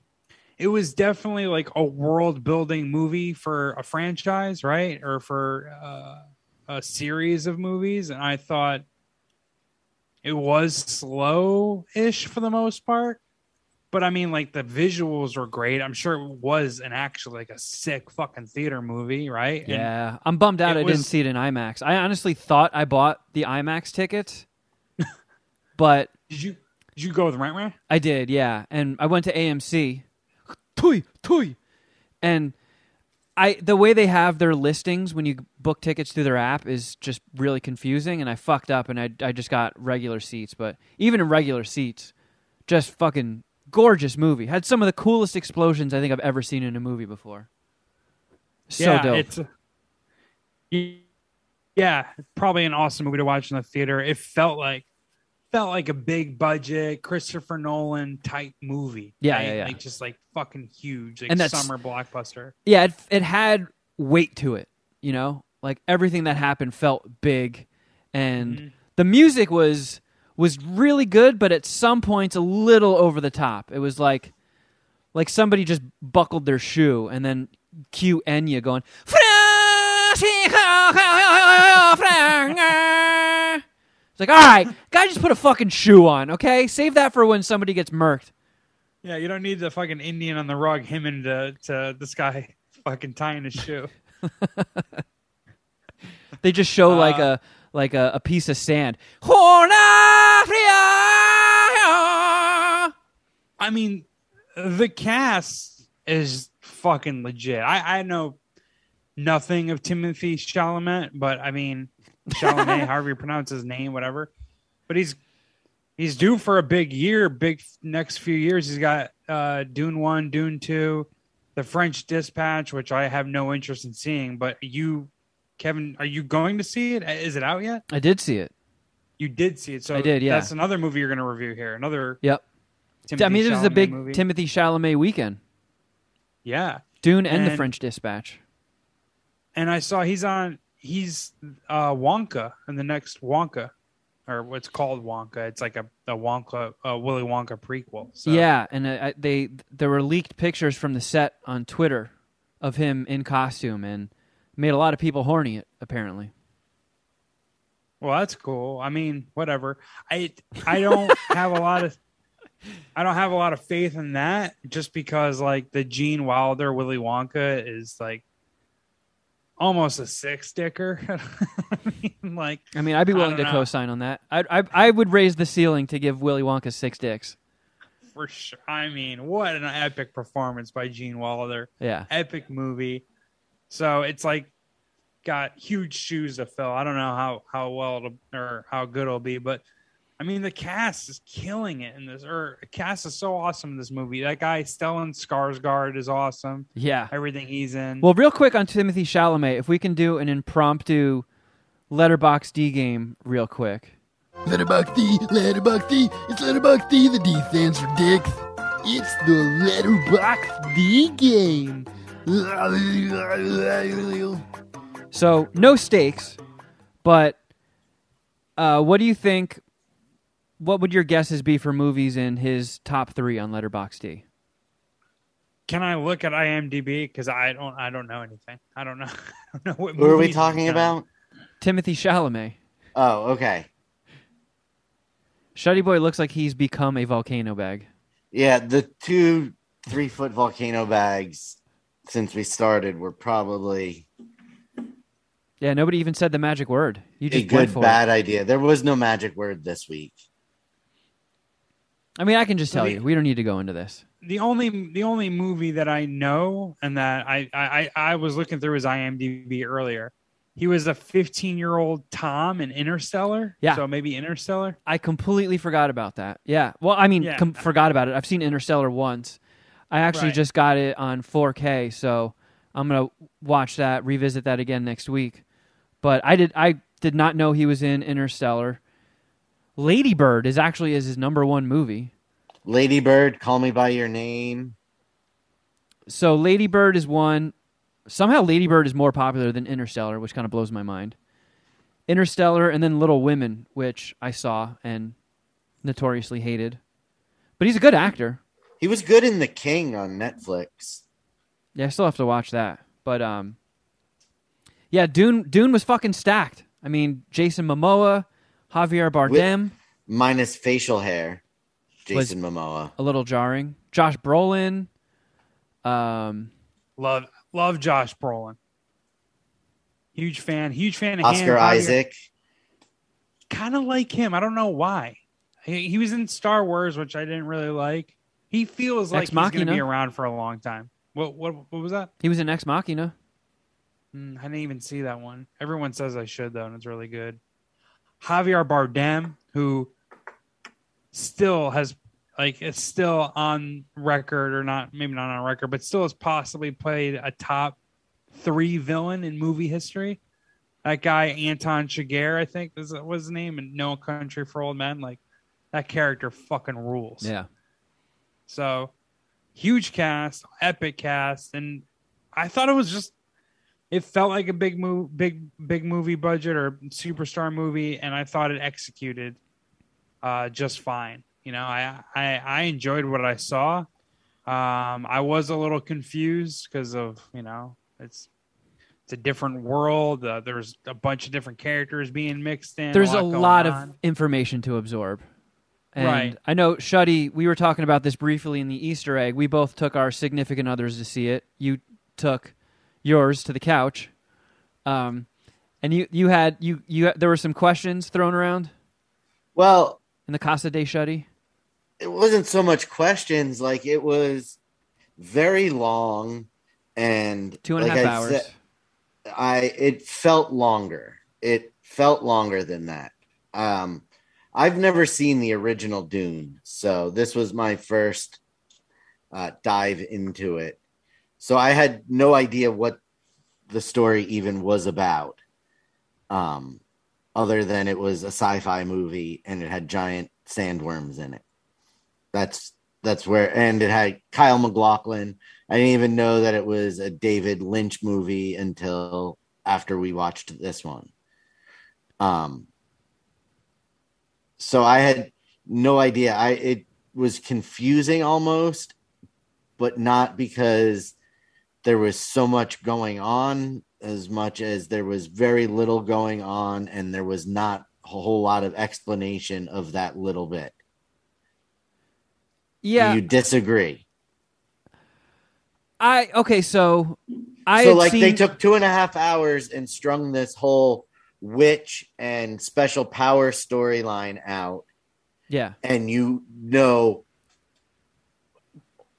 it was definitely like a world building movie for a franchise, right? Or for uh, a series of movies, and I thought it was slow ish for the most part. But I mean, like the visuals were great. I'm sure it was an actually like a sick fucking theater movie, right? And Yeah, I'm bummed out I didn't see it in IMAX. I honestly thought I bought the IMAX tickets, but did you did you go with Rent Rent? I did, yeah. And I went to AMC. Toy, toy. And I the way they have their listings when you book tickets through their app is just really confusing and I fucked up and I I just got regular seats, but even in regular seats, just fucking gorgeous movie. Had some of the coolest explosions I think I've ever seen in a movie before. So yeah, dope. It's yeah, probably an awesome movie to watch in the theater. It felt like felt like a big budget Christopher Nolan type movie. Yeah, right? yeah, yeah. Like just like fucking huge, like And summer blockbuster. yeah, it, it had weight to it, you know? Like everything that happened felt big and Mhm. the music was was really good, but at some points a little over the top. It was like like somebody just buckled their shoe and then cue Enya going It's like, all right, guy just put a fucking shoe on, okay? Save that for when somebody gets murked. Yeah, you don't need the fucking Indian on the rug him into to this guy fucking tying his shoe. They just show like Uh, a like a, a piece of sand. I mean, the cast is fucking legit. I, I know nothing of Timothy Chalamet, but I mean Chalamet, however you pronounce his name, whatever. But he's he's due for a big year, big next few years. He's got uh, Dune one, Dune two, The French Dispatch, which I have no interest in seeing. But you, Kevin, are you going to see it? Is it out yet? I did see it. You did see it, so I did, yeah. That's another movie you're going to review here. Another. Yep. Timothy I mean, it was a big movie. Timothy Chalamet weekend. Yeah. Dune and, the French Dispatch. and I saw he's on he's uh Wonka in the next Wonka or what's called Wonka. It's like a, a Wonka a Willy Wonka prequel. So Yeah, and uh, they there were leaked pictures from the set on Twitter of him in costume and made a lot of people horny. Apparently, well that's cool. I mean, whatever. I I don't have a lot of I don't have a lot of faith in that just because like the Gene Wilder Willy Wonka is like almost a six sticker. I mean, like I mean, I'd be willing to know. co-sign on that. I, I I would raise the ceiling to give Willy Wonka six dicks. for sure. I mean, what an epic performance by Gene Wilder. Yeah, epic movie. So it's like got huge shoes to fill. I don't know how how well it'll or how good it'll be, but I mean the cast is killing it in this. Or the cast is so awesome in this movie. That guy Stellan Skarsgård is awesome. yeah. Everything he's in. Well, real quick on Timothy Chalamet, if we can do an impromptu letterbox D game, real quick. Letterbox D, Letterbox D, it's Letterbox D. The D stands for dicks. It's the Letterbox D game. So no stakes, but uh, what do you think? What would your guesses be for movies in his top three on Letterboxd? Can I look at IMDb because I don't I don't know anything. I don't know. I don't know what Who are we talking about? Timothy Chalamet. Oh, okay. Shuddy Boy looks like he's become a volcano bag. Yeah, the two three foot volcano bags since we started were probably Yeah, nobody even said the magic word. You a just went good for bad idea. There was no magic word this week. I mean, I can just tell Let me- you, we don't need to go into this. the only the only movie that I know and that I I I was looking through his IMDb earlier. He was a 15 year old Tom in Interstellar. Yeah. So maybe Interstellar. I completely forgot about that. Yeah. Well, I mean, Yeah. com- forgot about it. I've seen Interstellar once. I actually Right. just got it on 4K, so I'm gonna watch that, revisit that again next week. But I did I did not know he was in Interstellar. Lady Bird is actually is his number one movie. Lady Bird, Call Me by Your Name. So Lady Bird is one. Somehow Lady Bird is more popular than Interstellar, which kind of blows my mind. Interstellar and then Little Women, which I saw and notoriously hated. But he's a good actor. He was good in The King on Netflix. Yeah, I still have to watch that. But um Yeah, Dune Dune was fucking stacked. I mean, Jason Momoa, Javier Bardem, Minus facial hair. Jason Momoa. a little jarring. Josh Brolin, um Love love Josh Brolin. Huge fan. Huge fan of Oscar Isaac. Kind of like him. I don't know why. He, he was in Star Wars, which I didn't really like. He feels like Ex he's going to Machina. be around for a long time. What what what was that? he was in Ex Machina. Mm, I didn't even see that one. Everyone says I should though, and it's really good. Javier Bardem, who still has like it's still on record or not, maybe not on record, but still has possibly played a top three villain in movie history. That guy Anton Chigurh, I think is was his name, in No Country for Old Men. Like that character fucking rules. Yeah. So huge cast, epic cast, and I thought it was just it felt like a big move, big big movie budget or superstar movie, and I thought it executed uh, just fine. You know, I I, I enjoyed what I saw. Um, I was a little confused because of you know it's it's a different world. Uh, there's a bunch of different characters being mixed in. There's a lot on. of information to absorb. And Right. I know Shuddy, we were talking about this briefly in the Easter egg. We both took our significant others to see it. You took yours to the couch. Um and you you had you you there were some questions thrown around Well, in the Casa de Shuddy. it wasn't so much questions, like it was very long and Two and a half I hours. said- I it felt longer. It felt longer than that. Um I've never seen the original Dune, so this was my first uh, dive into it. So I had no idea what the story even was about, um, other than it was a sci-fi movie and it had giant sandworms in it. That's that's where, and it had Kyle MacLachlan. I didn't even know that it was a David Lynch movie until after we watched this one. Um, so I had no idea. I it was confusing almost, but not because there was so much going on as much as there was very little going on and there was not a whole lot of explanation of that little bit. Yeah. Do you disagree? I okay, so I so like they took two and a half hours and strung this whole witch and special power storyline out Yeah. and you know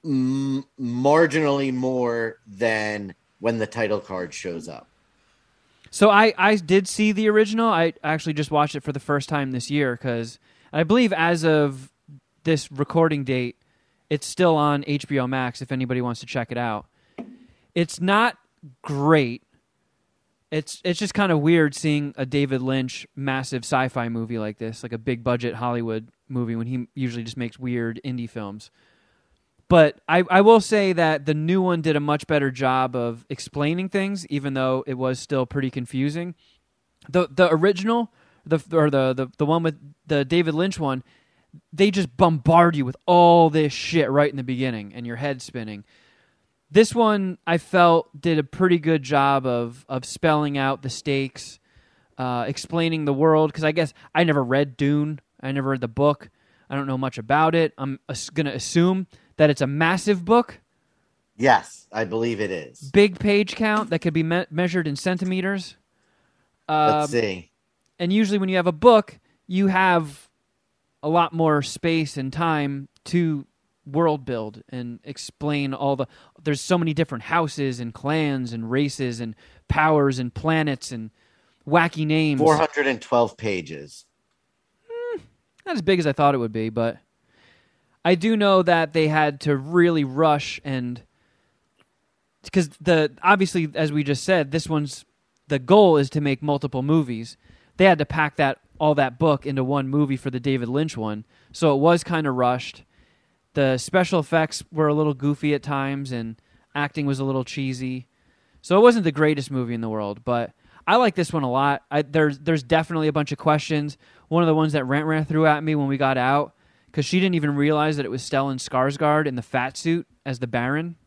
m- marginally more than when the title card shows up. So I, I did see the original. I actually just watched it for the first time this year because I believe as of this recording date, it's still on HBO Max if anybody wants to check it out. It's not great. It's it's just kind of weird seeing a David Lynch massive sci-fi movie like this, like a big budget Hollywood movie when he usually just makes weird indie films. But I, I will say that the new one did a much better job of explaining things, even though it was still pretty confusing. The the original, the or the, the the one with the David Lynch one, they just bombard you with all this shit right in the beginning, and your head spinning. This one I felt did a pretty good job of of spelling out the stakes, uh, explaining the world. Because I guess I never read Dune. I never read the book. I don't know much about it. I'm gonna assume that it's a massive book, Yes, I believe it is. big page count that could be me- measured in centimeters. Um, Let's see. and usually when you have a book you have a lot more space and time to world build and explain all the there's so many different houses and clans and races and powers and planets and wacky names. 412 pages. Hmm, not as big as i thought it would be but i do know that they had to really rush and because the obviously as we just said this one's the goal is to make multiple movies. They had to pack that all that book into one movie for the david lynch one. So it was kind of rushed the special effects were a little goofy at times and acting was a little cheesy so it wasn't the greatest movie in the world but i like this one a lot I, there's there's definitely a bunch of questions one of the ones that rent ran threw at me when we got out because she didn't even realize that it was Stellan Skarsgård in the fat suit as the Baron.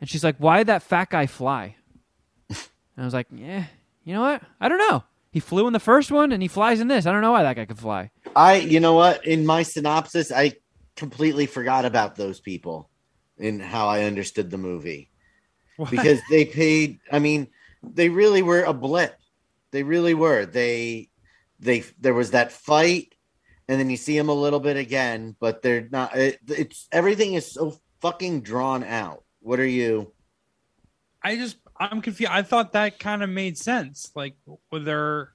And she's like, "Why did that fat guy fly?" and I was like, "Yeah, you know what? I don't know. He flew in the first one, and he flies in this. I don't know why that guy could fly." I, you know what? In my synopsis, I completely forgot about those people in how I understood the movie What? because they paid. I mean, they really were a blip. They really were. They, they, there was that fight, and then you see them a little bit again, but they're not. It, it's everything is so fucking drawn out. What are you? I just I'm confused. I thought that kind of made sense. Like whether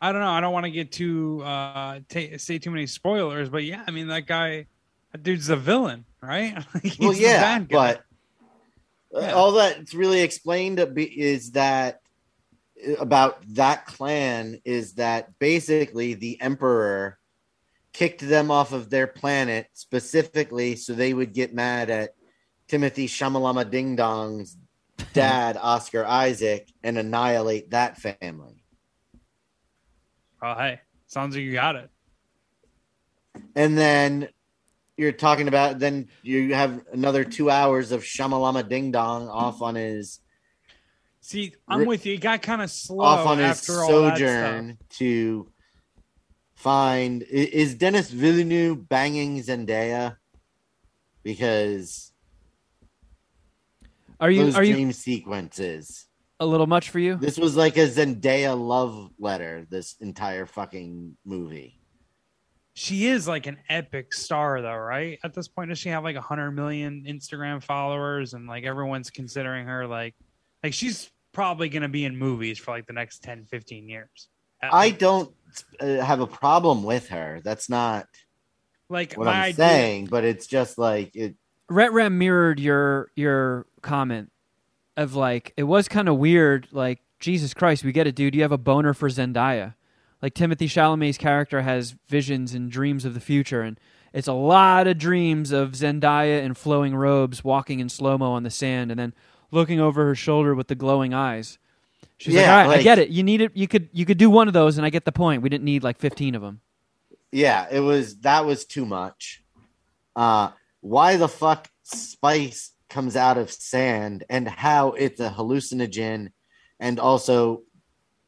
I don't know. I don't want to get too uh ta say too many spoilers, but yeah, I mean that guy, that dude's the villain, right? He's well, yeah, bad guy. but uh, Yeah. all that's really explained is that uh, about that clan is that basically the emperor kicked them off of their planet specifically so they would get mad at Timothy Shamalama Ding Dong's dad, Oscar Isaac, and annihilate that family. Oh hey, sounds like you got it. And then you're talking about then you have another two hours of Shamalama Ding Dong off on his See, I'm Ri- with you. It got kind of slow off on his after all that stuff. sojourn to find is Denis Villeneuve banging Zendaya because Are you those are you sequences. A little much for you? This was like a Zendaya love letter. This entire fucking movie. She is like an epic star, though, right? At this point, does she have like 100 million Instagram followers, and like everyone's considering her like, like she's probably going to be in movies for like the next 10, 15 years. I least. don't uh, have a problem with her. That's not like what my I'm idea. saying, but it's just like it. Rhett Ram mirrored your your comment of like it was kind of weird. Like Jesus Christ, we get it, dude. You have a boner for Zendaya. Like Timothy Chalamet's character has visions and dreams of the future, and it's a lot of dreams of Zendaya in flowing robes, walking in slow mo on the sand, and then looking over her shoulder with the glowing eyes. She's like, Yeah, "All right, I get it. You need it. You could you could do one of those, and I get the point. We didn't need like fifteen of them." Yeah, it was that was too much. Uh why the fuck spice comes out of sand and how it's a hallucinogen and also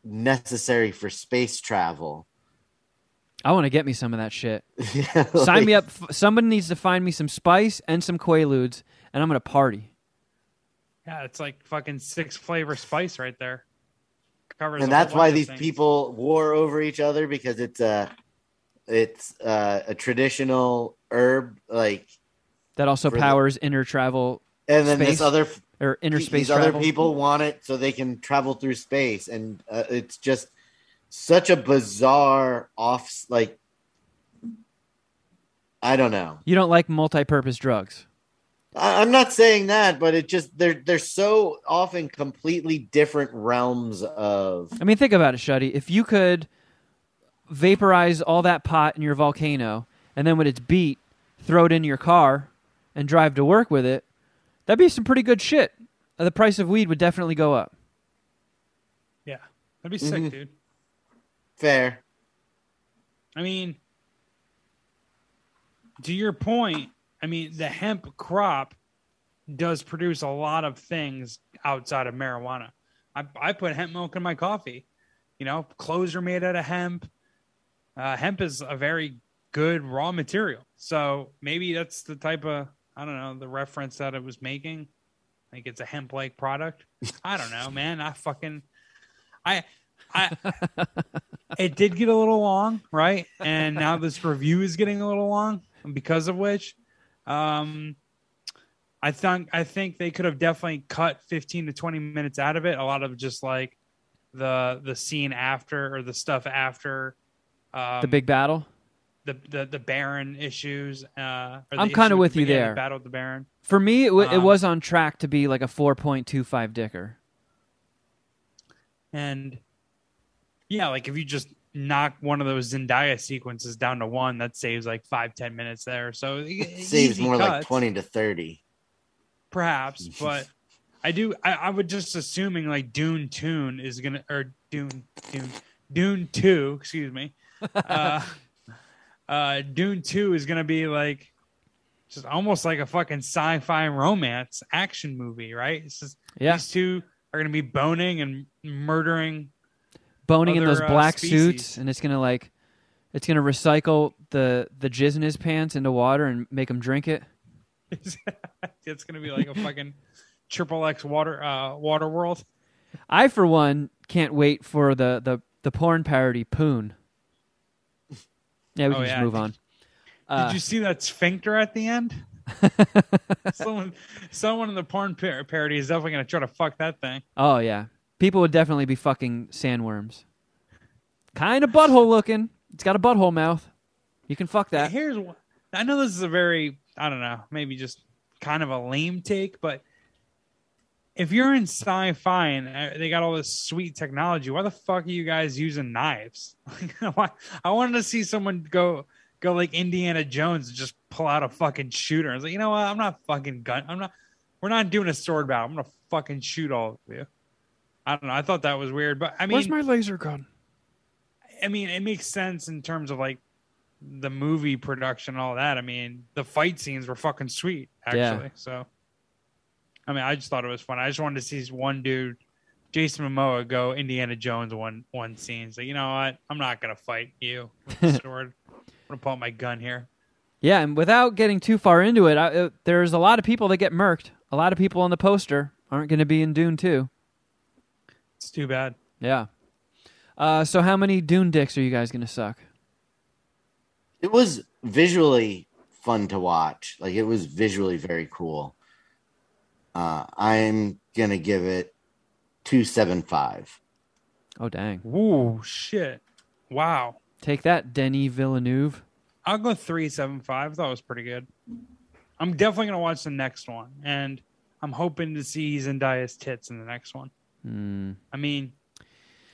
necessary for space travel. I want to get me some of that shit. Yeah, Sign me up. F- Somebody needs to find me some spice and some Quaaludes, and I'm gonna party. Yeah, it's like fucking six flavor spice right there. Covers And that's why these things. people war over each other because it's a it's uh, a traditional herb like That also For the- powers inner travel and then Space? this other or inner these space other people want it so they can travel through space and uh, it's just such a bizarre off like i don't know You don't like multi-purpose drugs. I, i'm not saying that but it just they're they're so often completely different realms of I mean, think about it, Shuddy. If you could vaporize all that pot in your volcano, and then when it's beat, throw it in your car and drive to work with it, that'd be some pretty good shit. Uh, The price of weed would definitely go up. Yeah, that'd be sick, Mhm. dude. fair I mean, to your point, I mean, the hemp crop does produce a lot of things outside of marijuana. I, I put hemp milk in my coffee. You know, clothes are made out of hemp. Uh, hemp is a very good raw material. So maybe that's the type of I don't know the reference that it was making. Like it's a hemp like product. I don't know, man. I fucking I I it did get a little long, right? And now this review is getting a little long, because of which, um, I think I think they could have definitely cut 15 to 20 minutes out of it. A lot of just like the the scene after or the stuff after um, the big battle. The the the Baron issues. Uh, the I'm kinda issue with you yeah, the there. Battle of the Baron. For me, it, w- it Um, was on track to be like a 4.25 dicker. And yeah, like if you just knock one of those Zendaya sequences down to one, that saves like five, ten minutes there. So It saves easy more like 20 to 30. perhaps, but I do I, I would just assuming like Dune Tune is gonna or Dune Dune Dune Two, excuse me. Uh uh Dune Two is gonna be like just almost like a fucking sci-fi romance action movie, right? It's just Yeah, these two are gonna be boning and murdering boning in those uh, black species. suits, and it's gonna like, it's gonna recycle the the jizz in his pants into water and make him drink it. it's gonna be like a fucking triple X water uh water world. I, for one, can't wait for the the the porn parody Poon. Yeah, we Oh, can just yeah. move on. Uh, Did you see that sphincter at the end? someone, someone in the porn par- parody is definitely gonna try to fuck that thing. oh yeah, people would definitely be fucking sandworms. Kind of butthole looking. It's got a butthole mouth. You can fuck that. Here's one. I know this is a very I don't know maybe just kind of a lame take, but if you're in sci-fi and uh, they got all this sweet technology, why the fuck are you guys using knives? Why- I wanted to see someone go go like Indiana Jones and just pull out a fucking shooter. I was like, you know what? I'm not fucking gun. I'm not. We're not doing a sword battle. I'm gonna fucking shoot all of you. I don't know. I thought that was weird, but I mean, Where's my laser gun? I mean, it makes sense in terms of like the movie production and all that. I mean, the fight scenes were fucking sweet, actually. Yeah. So, I mean, I just thought it was fun. I just wanted to see one dude, Jason Momoa, go Indiana Jones one one scene. So you know what? I'm not gonna fight you with the sword. I'm gonna pull out my gun here. Yeah, and without getting too far into it, I, uh, there's a lot of people that get murked. A lot of people on the poster aren't going to be in Dune 2. It's too bad. Yeah. Uh, so how many Dune dicks are you guys going to suck? It was visually fun to watch. Like it was visually very cool. Uh, I'm gonna give it two seven five. Oh dang! Ooh, shit! Wow. Take that, Denny Villeneuve. I'll go three seven five. That was pretty good. I'm definitely gonna watch the next one, and I'm hoping to see Zendaya's tits in the next one. Hmm. I mean,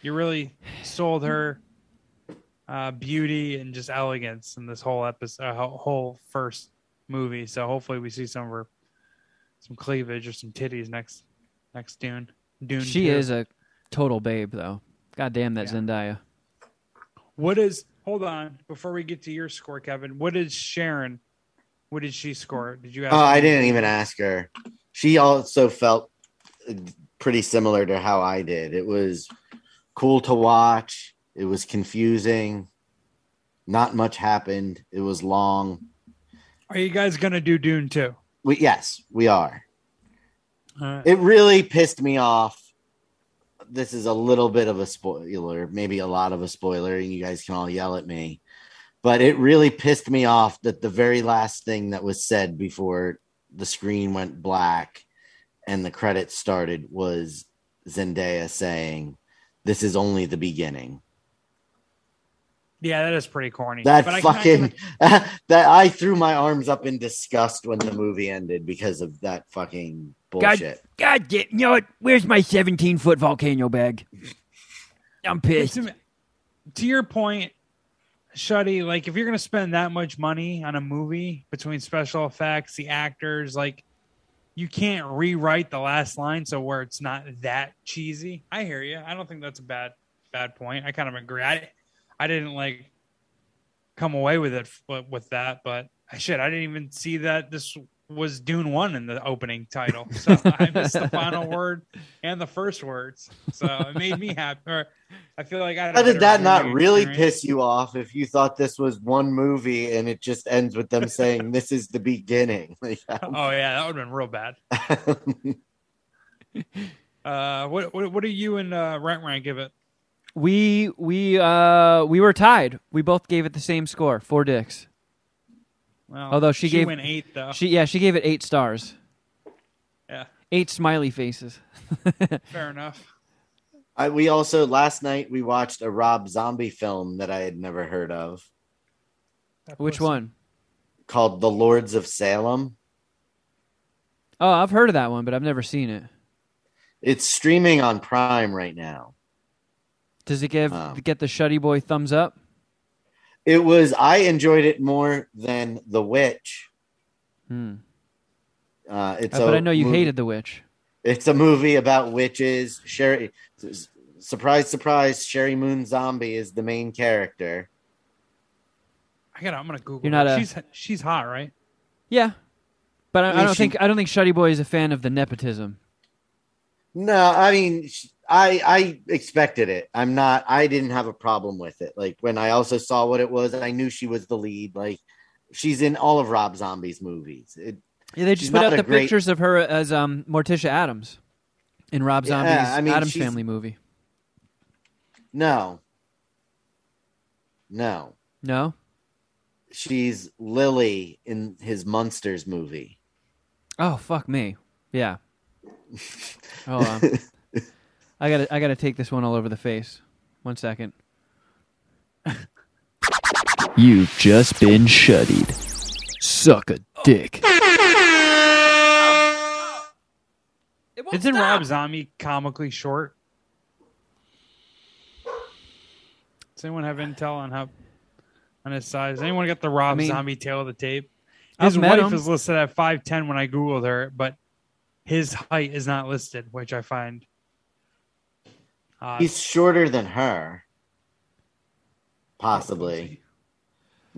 you really sold her uh, beauty and just elegance in this whole episode, uh, whole- whole first movie. So hopefully we see some of her, some cleavage or some titties next next Dune. Dune. She 2. is a total babe, though. God damn that Yeah. Zendaya. What is? Hold on, before we get to your score, Kevin. What is Sharon? What did she score? Did you? ask Oh, I didn't even ask her. She also felt uh, pretty similar to how I did. It was cool to watch. It was confusing. Not much happened. It was long. Are you guys gonna do Dune too? We, yes, we are. Uh, It really pissed me off. This is a little bit of a spoiler, maybe a lot of a spoiler, and you guys can all yell at me. But it really pissed me off that the very last thing that was said before the screen went black and the credits started was Zendaya saying, This is only the beginning. Yeah, that is pretty corny. That But I can- I fucking can- that I threw my arms up in disgust when the movie ended because of that fucking bullshit. God damn, you know what? Where's my 17 foot volcano bag? I'm pissed. to, to your point, Shuddy, like if you're gonna spend that much money on a movie between special effects, the actors, like you can't rewrite the last line so where it's not that cheesy. I hear you. I don't think that's a bad bad point. I kind of agree. I I didn't like come away with it f- with that, but I shit, I didn't even see that this was Dune One in the opening title, so I missed the final word and the first words. So it made me happy. Or I feel like I. How did that not really experience. piss you off if you thought this was one movie and it just ends with them saying this is the beginning? Like, Oh yeah, that would have been real bad. Uh, what what what do you and uh, Rent Rant give it? We we uh we were tied. We both gave it the same score, four dicks. Well, Although she gave- went eight though. She yeah, she gave it eight stars, yeah, eight smiley faces. fair enough. I, we also last night we watched a Rob Zombie film that I had never heard of Which one? called The Lords of Salem. Oh, I've heard of that one, but I've never seen it. It's streaming on Prime right now. Does it give Um, get the Shuddy Boy thumbs up? It was I enjoyed it more than The Witch. Hmm. Uh, it's Uh, but I know you movie- hated The Witch. It's a movie about witches. Sheri, surprise, surprise, Sheri Moon Zombie is the main character. I gotta. I'm gonna Google. You're not her. a- She's she's hot, right? Yeah, but I, I mean, don't she- think I don't think Shuddy Boy is a fan of the nepotism. No, I mean, sh- I I expected it. I'm not. I didn't have a problem with it. Like when I also saw what it was, I knew she was the lead. Like she's in all of Rob Zombie's movies. It, Yeah, they just put out the great- pictures of her as um, Morticia Addams in Rob Yeah, Zombie's I mean, Addams she's- Family movie. no, no, No, she's Lily in his Munsters movie. oh fuck me. Yeah. Hold on. I gotta I gotta take this one all over the face. One second. You've just been shuddied. Suck a dick. It Isn't Rob Zombie comically short? Does anyone have intel on how on his size? Anyone got the Rob mean, Zombie tail of the tape? I've His met wife him. is listed at five ten when I googled her, but his height is not listed, which I find. Odd. He's shorter than her, possibly.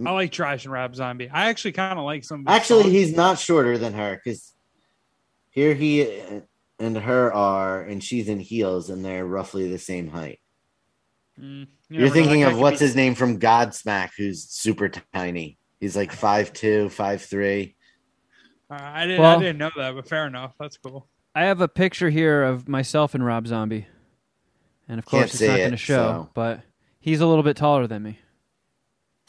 I like trash and Rob Zombie. I actually kind of like some. Actually, songs. he's not shorter than her because here he and her are, and she's in heels, and they're roughly the same height. Mm, you You're thinking of what's could his name from Godsmack, who's super tiny. He's like five two, five three. be- Uh, I didn't. Well- I didn't know that, but fair enough. That's cool. I have a picture here of myself and Rob Zombie. And of Can't course it's see not it, gonna show, so- but he's a little bit taller than me.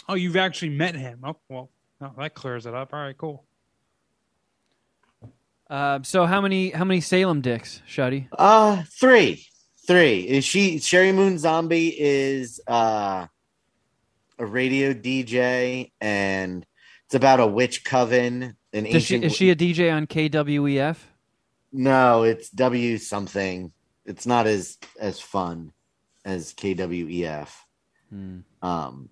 Oh, you've actually met him. Oh, well, no, that clears it up. All right, cool. Uh, so how many how many Salem dicks, Shuddy? Uh three. Three. Is she Sheri Moon Zombie is uh a radio DJ and it's about a witch coven. An Does she, ancient is she a DJ on KWEF? No, it's W something. It's not as as fun as KWEF. Hmm. Um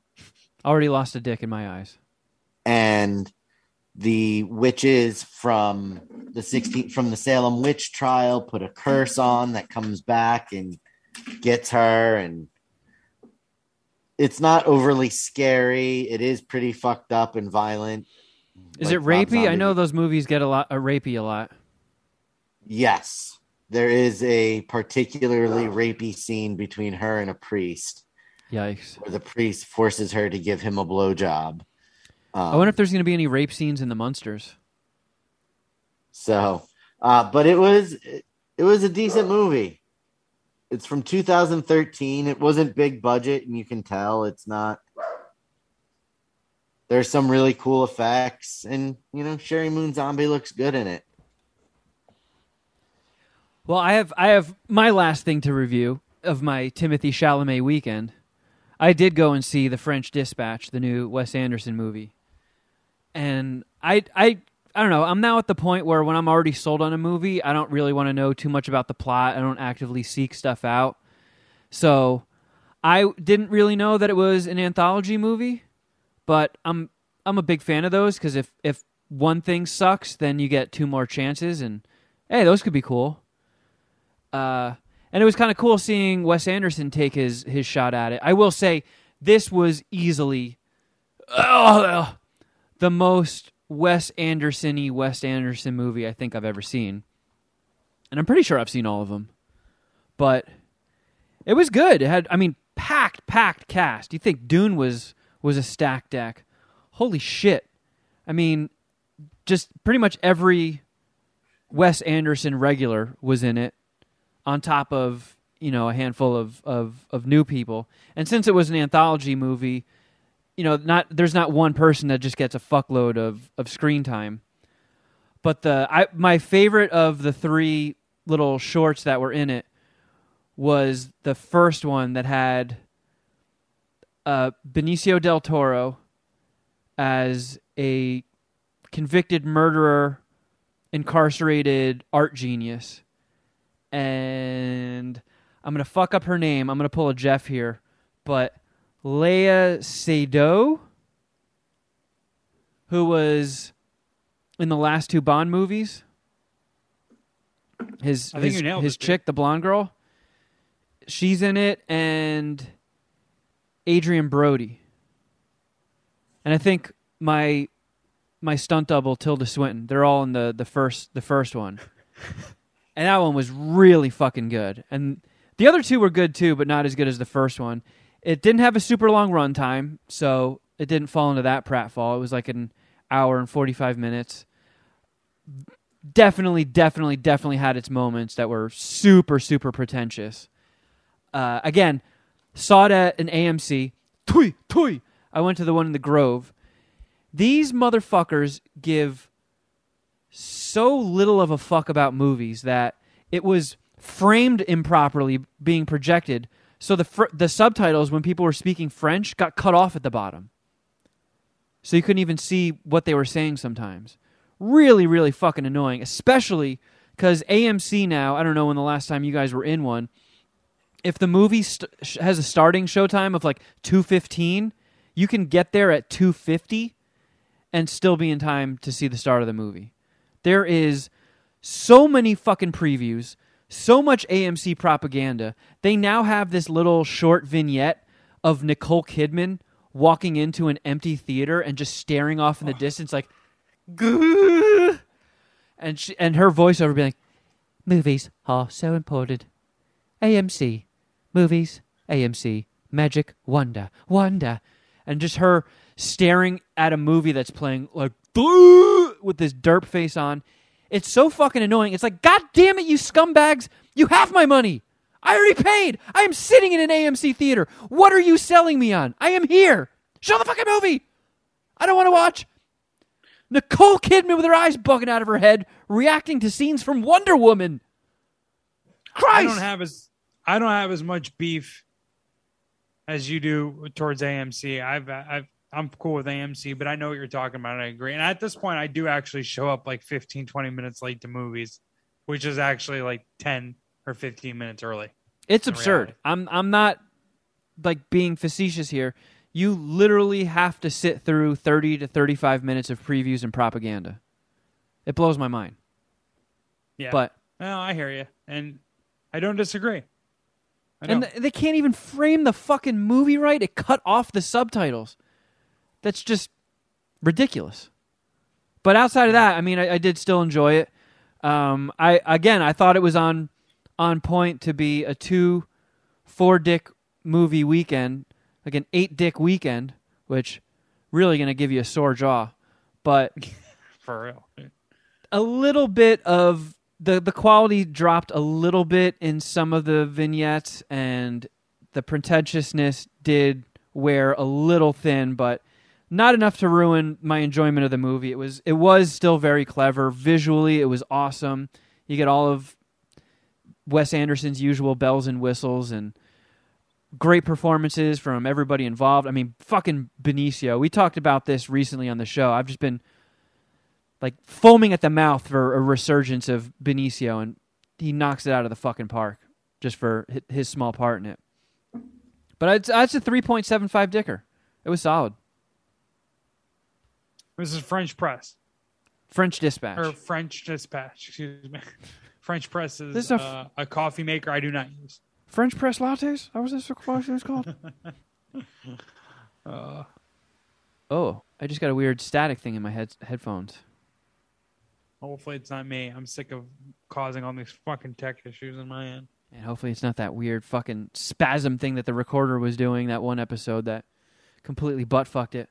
Already lost a dick in my eyes. and the witches from the 16 from the Salem witch trial put a curse on that comes back and gets her and it's not overly scary. It is pretty fucked up and violent. Is Like it rapey? I know those movies get a lot uh, rapey a lot. Yes. There is a particularly rapey scene between her and a priest Yikes! where the priest forces her to give him a blowjob. Um, I wonder if there's going to be any rape scenes in the Munsters. So, uh, but it was it was a decent movie. It's from 2013. It wasn't big budget, and you can tell it's not. There's some really cool effects, and you know, Sheri Moon Zombie looks good in it. Well, I have I have my last thing to review of my Timothée Chalamet weekend. I did go and see The French Dispatch, the new Wes Anderson movie. And I I I don't know, I'm now at the point where when I'm already sold on a movie, I don't really want to know too much about the plot. I don't actively seek stuff out. So, I didn't really know that it was an anthology movie, but I'm I'm a big fan of those cuz if if one thing sucks, then you get two more chances and hey, those could be cool. Uh, and it was kind of cool seeing Wes Anderson take his his shot at it. I will say this was easily uh, the most Wes Anderson-y Wes Anderson movie I think I've ever seen, and I'm pretty sure I've seen all of them. But it was good. It had, I mean, packed, packed cast. You think Dune was was a stacked deck? Holy shit! I mean, just pretty much every Wes Anderson regular was in it, on top of you know a handful of of, of new people. And since it was an anthology movie, you know, not there's not one person that just gets a fuckload of of screen time. But the I my favorite of the three little shorts that were in it was the first one that had uh, Benicio del Toro as a convicted murderer, incarcerated art genius, and I'm gonna fuck up her name. I'm gonna pull a Jeff here, but Leia Seydoux, who was in the last two Bond movies. His I his, his it, dude. chick, the blonde girl. She's in it, and Adrien Brody. And I think my my stunt double Tilda Swinton. They're all in the the first the first one, and that one was really fucking good. And the other two were good too, but not as good as the first one. It didn't have a super long run time, so it didn't fall into that pratfall. It was like an hour and forty five minutes. Definitely, definitely, definitely had its moments that were super, super pretentious. Uh, again, saw it at an AMC. Tui, tui. I went to the one in the Grove. These motherfuckers give so little of a fuck about movies that it was framed improperly being projected. So the fr- the subtitles when people were speaking French got cut off at the bottom. So you couldn't even see what they were saying sometimes. Really really fucking annoying, especially cuz AMC now, I don't know when the last time you guys were in one, if the movie st- has a starting showtime of like 2:15, you can get there at 2:50 and still be in time to see the start of the movie. There is so many fucking previews, so much AMC propaganda. They now have this little short vignette of Nicole Kidman walking into an empty theater and just staring off in the distance like "Gah." and she, and her voiceover being like movies are so important. AMC movies, AMC magic wonder wonder and just her staring at a movie that's playing like with this derp face on. It's so fucking annoying. It's like, God damn it, you scumbags! You have my money. I already paid. I am sitting in an AMC theater. What are you selling me on? I am here. Show the fucking movie. I don't want to watch Nicole Kidman with her eyes bugging out of her head, reacting to scenes from Wonder Woman. Christ! I don't have as I don't have as much beef as you do towards AMC. I've I've I'm cool with AMC, but I know what you're talking about. I agree. And at this point, I do actually show up like 15, 20 minutes late to movies, which is actually like 10 or 15 minutes early. It's absurd. reality. I'm I'm not like being facetious here. You literally have to sit through 30 to 35 minutes of previews and propaganda. It blows my mind. Yeah. But well, I hear you. And I don't disagree. I and don't. th- they can't even frame the fucking movie right. It cut off the subtitles. That's just ridiculous. But outside of that, I mean, I, I did still enjoy it. Um, I again, I thought it was on on point to be a two four dick movie weekend, like an eight dick weekend, which really going to give you a sore jaw. But for real. a little bit of the the quality dropped a little bit in some of the vignettes and the pretentiousness did wear a little thin but not enough to ruin my enjoyment of the movie it was it was still very clever visually it was awesome you get all of Wes Anderson's usual bells and whistles and great performances from everybody involved i mean fucking Benicio we talked about this recently on the show i've just been like foaming at the mouth for a resurgence of Benicio, and he knocks it out of the fucking park just for his small part in it. But it's that's a three point seven five dicker. It was solid. This is French press French Dispatch. or French dispatch. Excuse me. French press is This is a f- uh, a coffee maker I do not use. French press lattes. How was this what it was called? Uh, oh, I just got a weird static thing in my head headphones. Hopefully it's not me. I'm sick of causing all these fucking tech issues in my end. And hopefully it's not that weird fucking spasm thing that the recorder was doing that one episode that completely butt fucked it.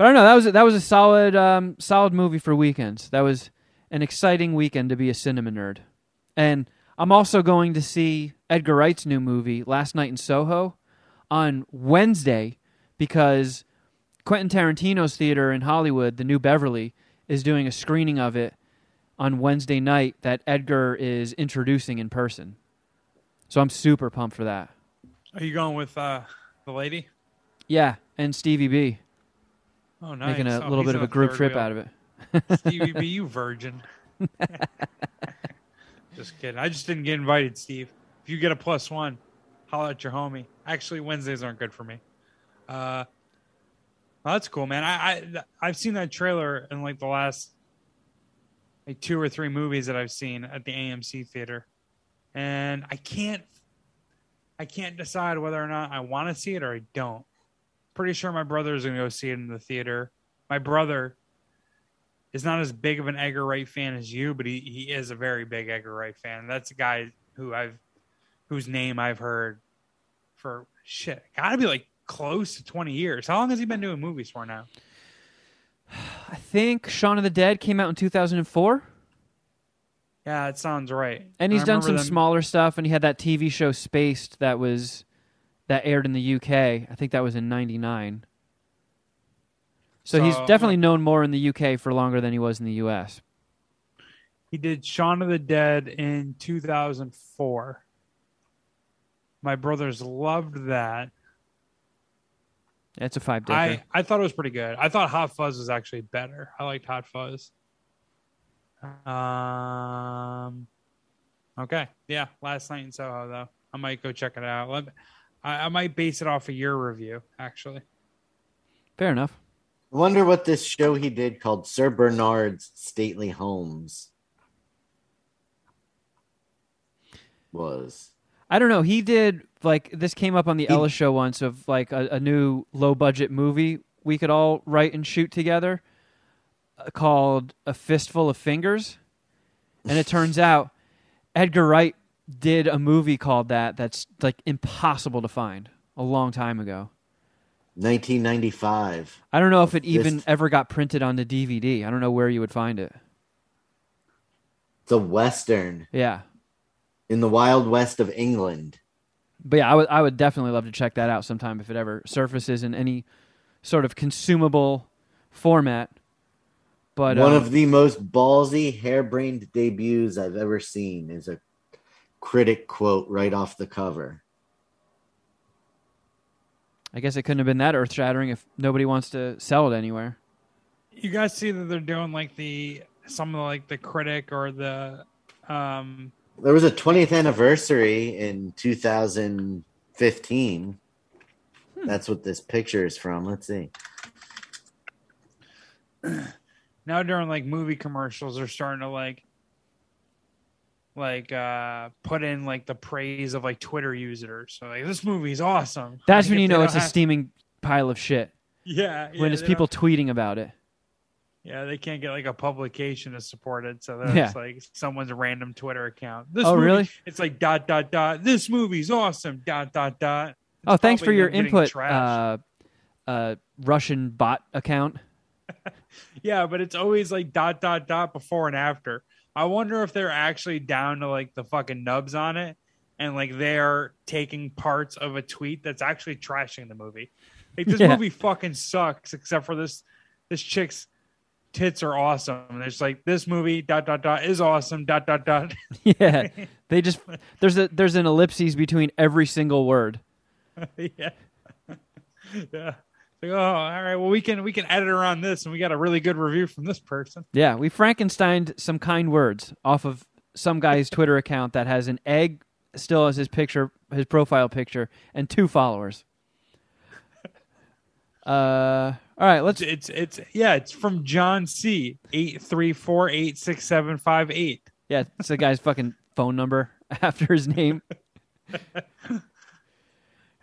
But I don't know. That was that was a solid um, solid movie for weekends. That was an exciting weekend to be a cinema nerd. And I'm also going to see Edgar Wright's new movie, Last Night in Soho, on Wednesday because Quentin Tarantino's theater in Hollywood, the New Beverly, is doing a screening of it on Wednesday night that Edgar is introducing in person. So I'm super pumped for that. Are you going with uh, the lady? Yeah, and Stevie B Oh, nice. making a Oh, little bit of a group trip wheel. out of it. Stevie B, you virgin. just kidding. I just didn't get invited, Steve. If you get a plus one, holla at your homie. Actually, Wednesdays aren't good for me. Uh, well, that's cool, man. I, I I've seen that trailer in like the last like two or three movies that I've seen at the AMC theater, and I can't I can't decide whether or not I want to see it or I don't. Pretty sure my brother is gonna go see it in the theater. My brother is not as big of an Edgar Wright fan as you, but he, he is a very big Edgar Wright fan. That's a guy who I've whose name I've heard for shit. Gotta be like close to twenty years. How long has he been doing movies for now? I think Shaun of the Dead came out in 2004, Yeah, it sounds right. and he's done some them- smaller stuff. And he had that TV show Spaced that was that aired in the UK. I think that was in '99. So, he's So- definitely known more in the UK for longer than he was in the US. He did Shaun of the Dead in 2004. My brothers loved that. It's a five I. I thought it was pretty good. I thought Hot Fuzz was actually better. I liked Hot Fuzz. Um. Okay. Yeah. Last night in Soho, though. I might go check it out. Let me- I, I might base it off of your review, actually. Fair enough. I wonder what this show he did called Sir Bernard's Stately Homes was. I don't know. He did like this came up on the He- Ella show once of like a, a new low budget movie we could all write and shoot together uh, called A Fistful of Fingers. And it turns out Edgar Wright did a movie called that that's like impossible to find a long time ago. 1995. I don't know if it even Fist- ever got printed on the DVD. I don't know where you would find it. It's a Western Yeah. in the Wild West of England. But yeah, I would I would definitely love to check that out sometime if it ever surfaces in any sort of consumable format. But One um, of the most ballsy, harebrained debuts I've ever seen is a critic quote right off the cover. I guess it couldn't have been that earth shattering if nobody wants to sell it anywhere. You guys see that they're doing like the some of the, like the critic or the um There was a 20th anniversary in 2015. That's what this picture is from. Let's see. now during like movie commercials they're starting to like like uh put in like the praise of like twitter users so like this movie's awesome That's Like, when you know it's a steaming pile of shit. yeah, yeah when it's people don't- tweeting about it. yeah they can't get like a publication to support it so that's Yeah. like someone's random twitter account this Oh, movie- really? it's like dot dot dot this movie's awesome dot dot dot Oh, thanks for your input, uh, uh, Russian bot account. Yeah, but it's always like dot dot dot before and after. I wonder if they're actually down to like the fucking nubs on it and like they're taking parts of a tweet that's actually trashing the movie. Like this Yeah. movie fucking sucks except for this this chick's tits are awesome. And it's like this movie dot dot dot is awesome dot dot dot. yeah, they just there's a there's an ellipses between every single word. yeah. yeah. Like, oh, all right. Well, we can we can edit around this, and we got a really good review from this person. Yeah, we Frankensteined some kind words off of some guy's Twitter account that has an egg still as his picture, his profile picture, and two followers. Uh, all right, let's. It's it's, it's yeah, it's from John C. Eight three four eight six seven five eight. Yeah, it's the guy's fucking phone number after his name. all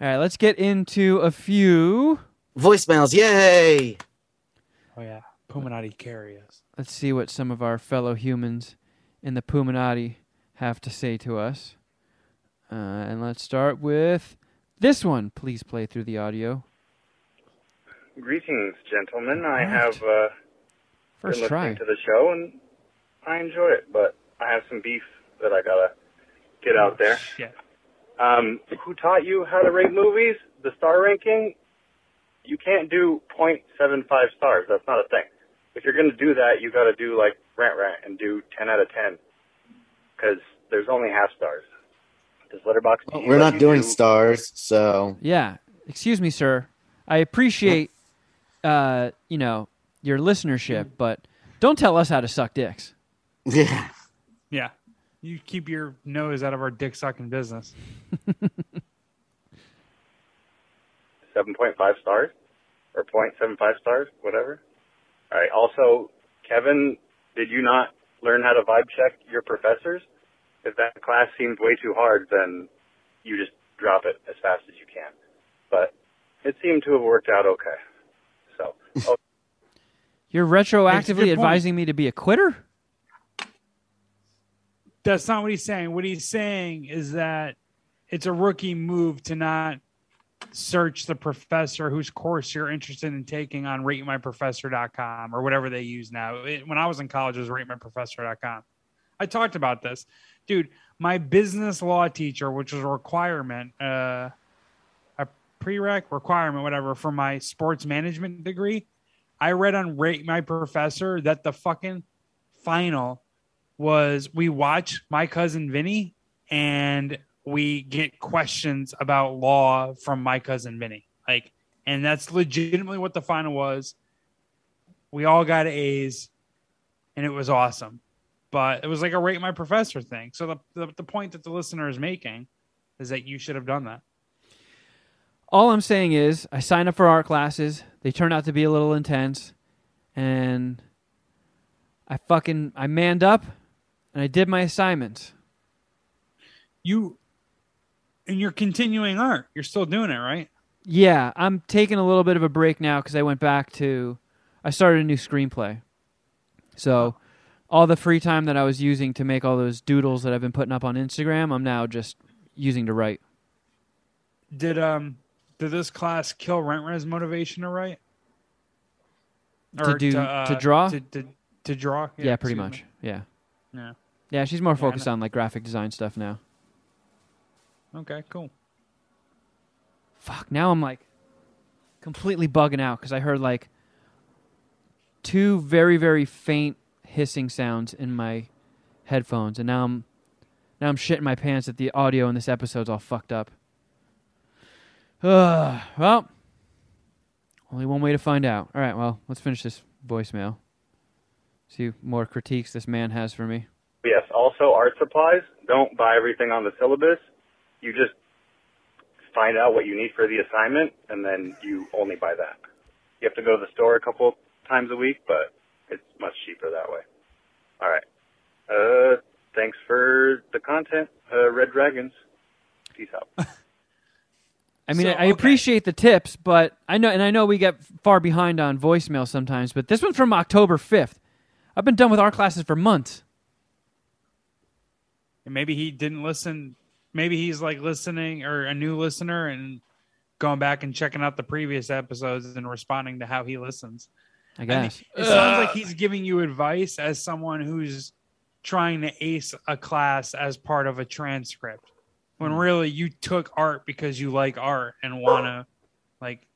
right, let's get into a few. Voicemails, yay! Oh yeah, Puminati carry us. Let's see what some of our fellow humans in the Puminati have to say to us. Uh, and let's start with this one. Please play through the audio. Greetings, gentlemen. I Right. have uh, First been try. listening to the show and I enjoy it, but I have some beef that I gotta get out there. Shit. Um, who taught you how to rate movies? The star ranking? You can't do 0.75 stars. That's not a thing. If you're gonna do that, you gotta do like Rant Rant and do 10 out of 10. Cause there's only half stars. Does Letterboxd We're not doing stars, so Yeah. Excuse me, sir. I appreciate, uh, you know, your listenership, but don't tell us how to suck dicks. yeah. Yeah. You keep your nose out of our dick sucking business. 7.5 stars or 0.75 stars, whatever. All right. Also, Kevin, did you not learn how to vibe check your professors? If that class seemed way too hard, then you just drop it as fast as you can. But it seemed to have worked out okay. So, oh, You're retroactively good point. advising me to be a quitter? That's not what he's saying. What he's saying is that it's a rookie move to not search the professor whose course you're interested in taking on ratemyprofessor.com or whatever they use now. It, when I was in college, it was ratemyprofessor.com. I talked about this. Dude, my business law teacher, which was a requirement, uh, a prereq requirement, whatever, for my sports management degree, I read on Rate My Professor that the fucking final was we watch my cousin Vinny and we get questions about law from my cousin Vinny. Like, and that's legitimately what the final was. We all got A's and it was awesome. But it was like a rate my professor thing. So the, the, the point that the listener is making is that you should have done that. All I'm saying is, I signed up for art classes. They turned out to be a little intense, and I fucking I manned up, and I did my assignments. You and you're continuing art. You're still doing it, right? Yeah, I'm taking a little bit of a break now because I went back to, I started a new screenplay. So, all the free time that I was using to make all those doodles that I've been putting up on Instagram, I'm now just using to write. Did um did this class kill Rentre's motivation to write? Or To do- to draw? To, to, to draw? Yeah, pretty much. Yeah, me. Yeah. yeah. She's more Yeah, focused on like graphic design stuff now. Okay, cool. fuck now i'm like completely bugging out because i heard like two very very faint hissing sounds in my headphones and now i'm now i'm shitting my pants that the audio in this episode's all fucked up Ugh, well only one way to find out all right well let's finish this voicemail see more critiques this man has for me yes. Also, art supplies. Don't buy everything on the syllabus. You just find out what you need for the assignment, and then you only buy that. You have to go to the store a couple times a week, but it's much cheaper that way. All right. Uh, thanks for the content, uh, Red Dragons. Peace out. I mean, So, I, I okay. appreciate the tips, but I know, and I know we get far behind on voicemail sometimes. But this one's from October fifth. I've been done with our classes for months. And maybe he didn't listen. Maybe he's like listening or a new listener and going back and checking out the previous episodes and responding to how he listens. I I guess. mean, it sounds like he's giving you advice as someone who's trying to ace a class as part of a transcript. When Hmm. really you took art because you like art and want to, like,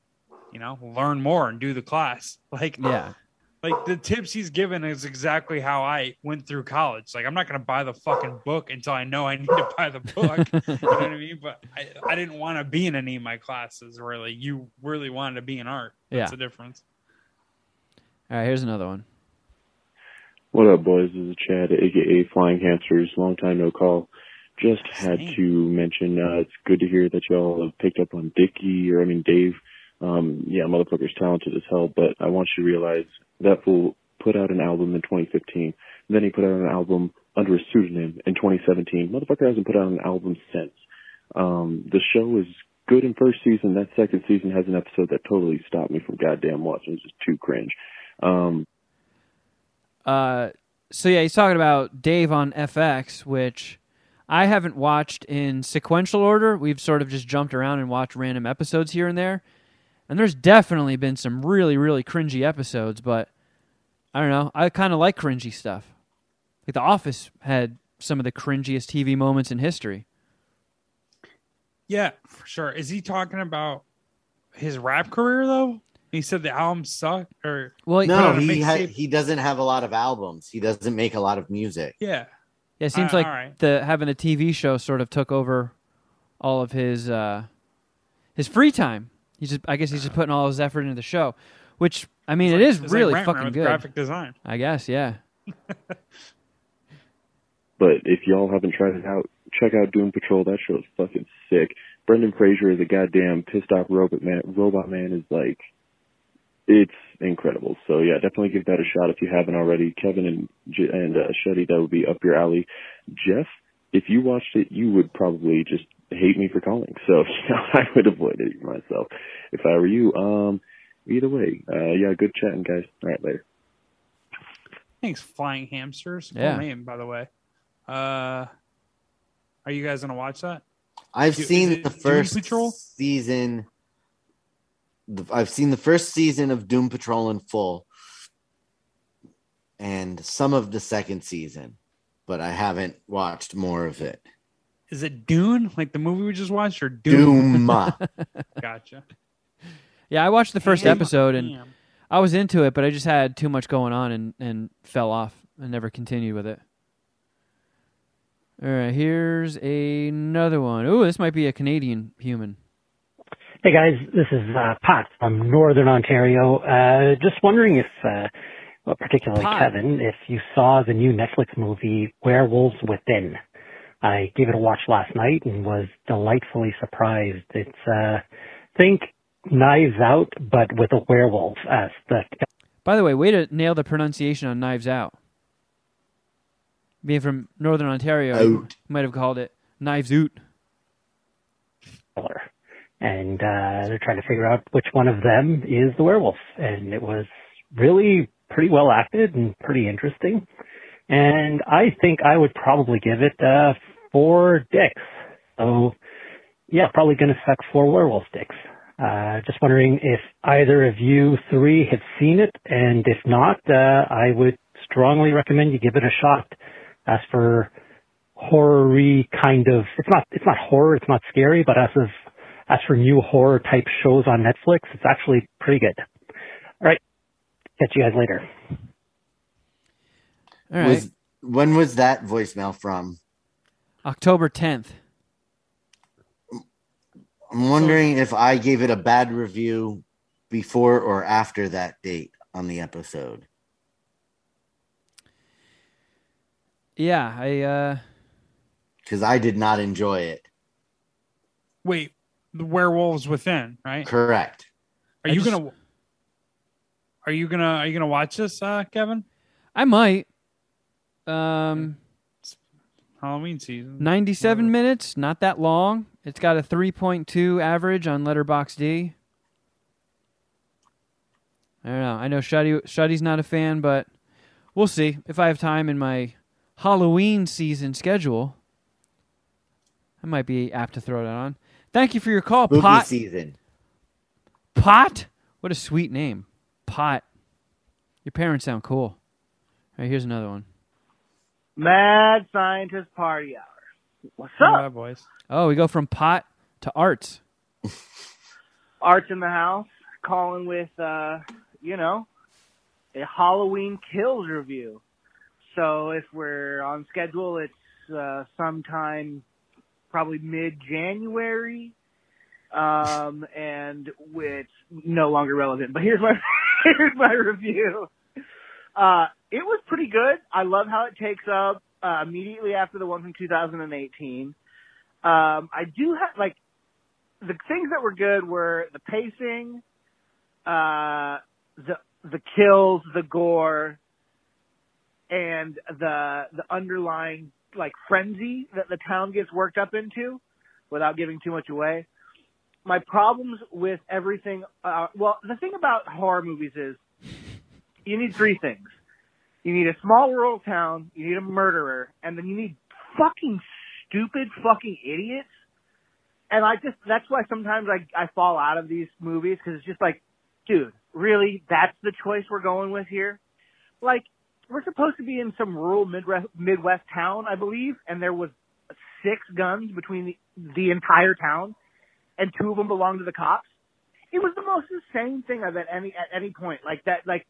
you know, learn more and do the class. Like, yeah, like the tips he's given is exactly how I went through college. Like I'm not gonna buy the fucking book until I know I need to buy the book. you know what I mean? But I, I didn't want to be in any of my classes really. You really wanted to be in art. That's Yeah. the difference. All right, here's another one. What up, boys? This is Chad, aka Flying Hamsters. Long time no call. Just had Same. to mention uh, it's good to hear that y'all have picked up on Dickie, or I mean Dave. Um, yeah, motherfucker's talented as hell, but I want you to realize that fool put out an album in 2015. Then he put out an album under a pseudonym in 2017. Motherfucker hasn't put out an album since. Um, the show is good in first season. That second season has an episode that totally stopped me from goddamn watching. It's just too cringe. Um, Uh, so yeah, he's talking about Dave on FX, which I haven't watched in sequential order. We've sort of just jumped around and watched random episodes here and there. And there's definitely been some really, really cringy episodes, but I don't know. I kind of like cringy stuff. Like The Office had some of the cringiest TV moments in history. Yeah, for sure. Is he talking about his rap career though? He said the album sucked, or Well, No, he ha- he doesn't have a lot of albums. He doesn't make a lot of music. yeah, Yeah, it seems Uh, like alright. the having the TV show sort of took over all of his uh, his free time. He's just, I guess he's just putting all his effort into the show, which I mean, it is It's like really Rant Man fucking good. Graphic design. I guess, yeah. but if y'all haven't tried it out, check out Doom Patrol. That show is fucking sick. Brendan Fraser is a goddamn pissed off robot man. Robot man is like, it's incredible. So yeah, definitely give that a shot if you haven't already. Kevin and and uh, Shetty, that would be up your alley. Jeff, if you watched it, you would probably just hate me for calling. So you know, I would avoid it myself if I were you. Um, either way, uh, yeah, good chatting, guys. All right, later. Thanks, Flying Hamsters. Cool Yeah. name, by the way. Uh, are you guys gonna watch that? I've Is seen it the first Patrol? season. the- I've seen the first season of Doom Patrol in full, and some of the second season, but I haven't watched more of it. Is it Dune, like the movie we just watched, or Doom? Doom. Gotcha. Yeah, I watched the first Damn. episode and Damn. I was into it, but I just had too much going on and, and fell off and never continued with it. All right, here's another one. Ooh, this might be a Canadian human. Hey guys, this is uh, Pat from Northern Ontario. Uh, just wondering if, uh, well, particularly Pat. Kevin, if you saw the new Netflix movie Werewolves Within. I gave it a watch last night and was delightfully surprised. It's, uh, think Knives Out, but with a werewolf aspect. By the way, way to nail the pronunciation on Knives Out. Being from Northern Ontario, you might have called it Knives Out. And uh, they're trying to figure out which one of them is the werewolf. And it was really pretty well acted and pretty interesting. And I think I would probably give it uh, four dicks. So, yeah, probably going to suck four werewolf dicks. Uh, just wondering if either of you three have seen it, and if not, uh, I would strongly recommend you give it a shot. As for horror-y kind of it's not it's not horror, it's not scary, but as of as for new horror type shows on Netflix, it's actually pretty good. All right. Catch you guys later. All right, Was, when was that voicemail from? October 10th. I'm wondering if I gave it a bad review before or after that date on the episode. Yeah, I uh Because I did not enjoy it. Wait, the werewolves within, right? Correct. Are I you just- gonna? Are you gonna? Are you gonna watch this, uh, Kevin? I might. Um Halloween season. 97 minutes, not that long. It's got a 3.2 average on Letterboxd. I don't know. I know Shuddy, Shuddy's not a fan, but we'll see if I have time in my Halloween season schedule. I might be apt to throw that on. Thank you for your call, Spooky Pot. season. Pot? What a sweet name. Pot. Your parents sound cool. All right, here's another one. Mad Scientist Party Hour. What's All up? right, boys. Oh, we go from pot to arts. Arts in the house, calling with, uh, you know, a Halloween Kills review. So if we're on schedule, it's uh, sometime probably mid-January, um, and it's no longer relevant. But here's my here's my review. Uh, it was pretty good. I love how it takes up uh, immediately after the one from 2018. Um, I do have like the things that were good were the pacing, uh, the the kills, the gore, and the the underlying like frenzy that the town gets worked up into, without giving too much away. My problems with everything, uh, well, the thing about horror movies is you need three things. You need a small rural town, you need a murderer, and then you need fucking stupid fucking idiots. And I just, that's why sometimes I, I fall out of these movies because it's just like, dude, really? That's the choice we're going with here? Like, we're supposed to be in some rural Midwest, Midwest town, I believe, and there was six guns between the, the entire town, and two of them belonged to the cops. It was the most insane thing I've at any at any point. Like that, like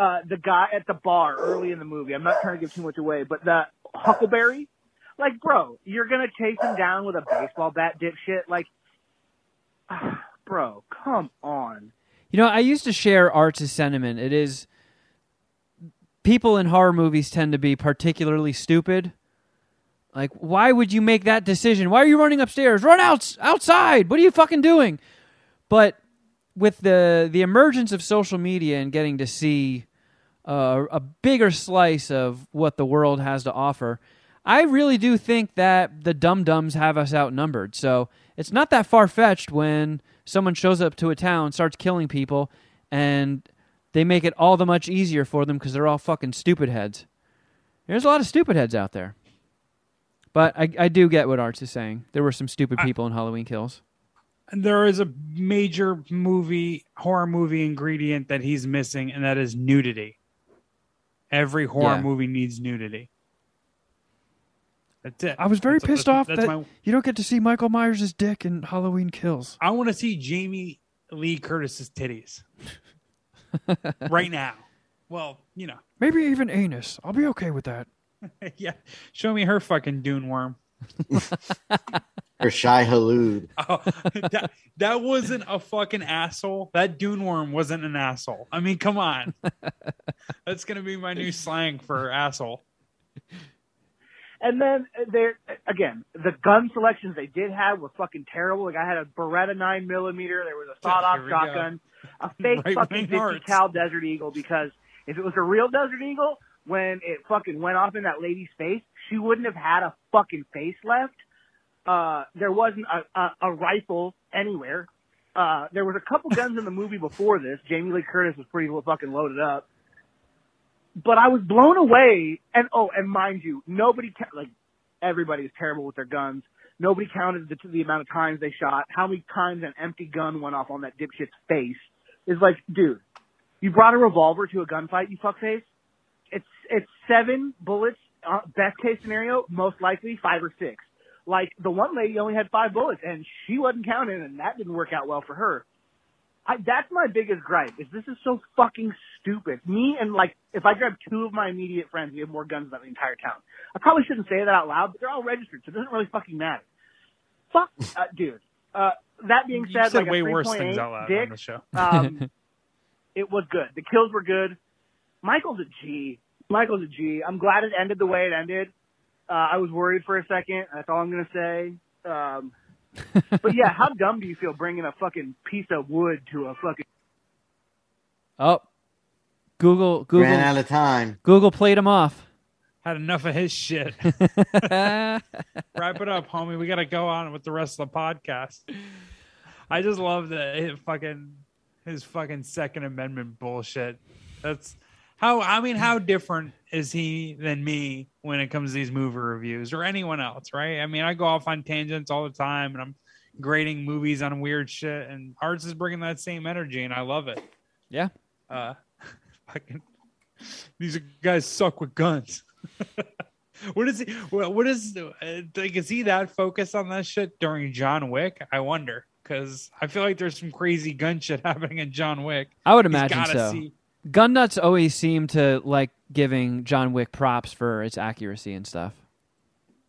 uh the guy at the bar early in the movie. I'm not trying to give too much away, but the Huckleberry, like, bro, you're gonna chase him down with a baseball bat, dipshit. Like, bro, come on. You know, I used to share Art's sentiment. It is people in horror movies tend to be particularly stupid. Like, why would you make that decision? Why are you running upstairs? Run out outside. What are you fucking doing? But with the the emergence of social media and getting to see uh, a bigger slice of what the world has to offer, I really do think that the dum dums have us outnumbered. So it's not that far fetched when someone shows up to a town, starts killing people, and they make it all the much easier for them because they're all fucking stupid heads. There's a lot of stupid heads out there. But I, I do get what Arts is saying. There were some stupid people in Halloween Kills. there is a major movie horror movie ingredient that he's missing, and that is nudity. Every horror Yeah. movie needs nudity. That's it. I was very That's- pissed that's- off that's that my- you don't get to see Michael Myers' dick in Halloween Kills. I want to see Jamie Lee Curtis's titties right now. Well, you know, Maybe even anus. I'll be okay with that. yeah. Show me her fucking dune worm. Or Shai-Hulud. Oh, that, that wasn't a fucking asshole. That dune worm wasn't an asshole. I mean, come on. That's gonna be my new slang for asshole. And then there again, the gun selections they did have were fucking terrible. Like I had a Beretta nine millimeter, there was a sawed off Here we go. shotgun, a fake Right fucking fifty arts. cal Desert Eagle because if it was a real Desert Eagle, when it fucking went off in that lady's face, she wouldn't have had a fucking face left. Uh, there wasn't a, a, a rifle anywhere. Uh, there was a couple guns in the movie before this. Jamie Lee Curtis was pretty fucking loaded up but I was blown away. And oh, and mind you, nobody ca- like everybody is terrible with their guns. Nobody counted the, the amount of times they shot, how many times an empty gun went off on that dipshit's face. Is like, dude, you brought a revolver to a gunfight, you fuckface. It's it's seven bullets. Uh, best case scenario, most likely five or six. Like the one lady only had five bullets, and she wasn't counting, and that didn't work out well for her. I, that's my biggest gripe. Is this is so fucking stupid. Me and like, if I grab two of my immediate friends, we have more guns than the entire town. I probably shouldn't say that out loud, but they're all registered, so it doesn't really fucking matter. Fuck, uh, dude. Uh, that being said, You said, like a way worse things out loud dick, on the show. um, it was good. The kills were good. Michael's a G. Michael's a G. I'm glad it ended the way it ended. Uh, I was worried for a second. That's all I'm gonna say. Um, but yeah, how dumb do you feel bringing a fucking piece of wood to a fucking? Oh, Google Google Ran out of time. Google played him off. Had enough of his shit. Wrap it up, homie. We got to go on with the rest of the podcast. I just love the it fucking his fucking Second Amendment bullshit. That's how I mean, how different is he than me when it comes to these movie reviews or anyone else, right? I mean, I go off on tangents all the time, and I'm grading movies on weird shit, and Arts is bringing that same energy, and I love it. Yeah. Uh, fucking these guys suck with guns. what is he? What what is uh, like? Is he that focused on that shit during John Wick? I wonder because I feel like there's some crazy gun shit happening in John Wick. I would imagine so. see- Gun nuts always seem to like giving John Wick props for its accuracy and stuff.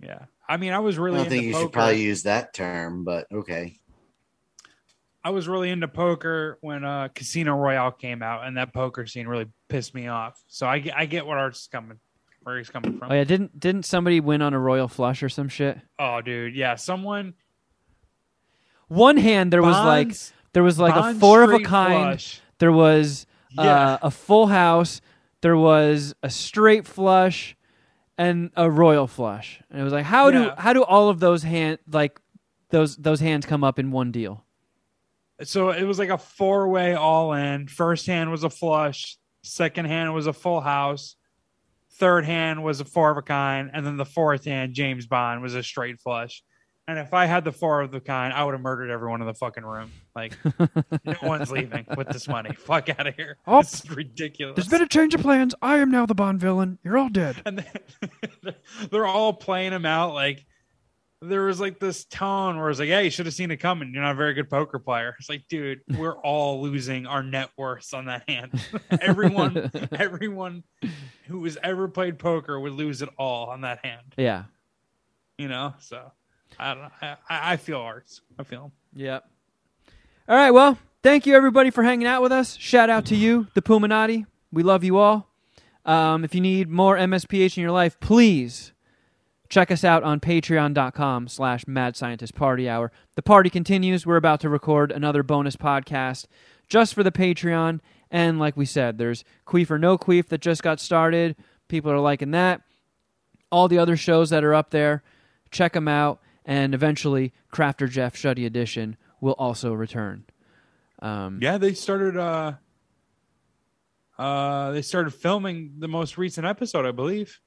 Yeah, I mean, I was I really don't into think you poker. should probably use that term, but okay. I was really into poker when uh, Casino Royale came out, and that poker scene really pissed me off. So I, get- I get what Art's coming, where he's coming from. Oh yeah, didn't didn't somebody win on a royal flush or some shit? Oh, dude, yeah, someone One hand there was like there was like a Bond four of a kind. flush. There was uh, Yeah. a full house. There was a straight flush and a royal flush. And it was like how do how do all of those hand like those those hands come up in one deal? So it was like a four way all in. First hand was a flush. Second hand was a full house. Third hand was a four of a kind, and then the fourth hand, James Bond, was a straight flush. And if I had the four of the kind, I would have murdered everyone in the fucking room. Like, no one's leaving with this money. Fuck out of here. Oh, this is ridiculous. There's been a change of plans. I am now the Bond villain. You're all dead. and they- they're all playing him out like there was like this tone where it's like, yeah, you should have seen it coming. You're not a very good poker player." It's like, dude, we're all losing our net worths on that hand. everyone, everyone who has ever played poker would lose it all on that hand. Yeah. You know, so I don't know. I, I feel arts. I feel 'em. Yep. All right. Well, thank you everybody for hanging out with us. Shout out to you, the Puminati. We love you all. Um, if you need more MSPH in your life, please check us out on patreon.com slash mad scientist party hour. The party continues. We're about to record another bonus podcast just for the Patreon. And like we said, there's Queef or No Queef that just got started. People are liking that. All the other shows that are up there, check them out. And eventually, Crafter Jeff Shuddy Edition will also return. Um, Yeah, they started. uh uh They started filming the most recent episode, I believe.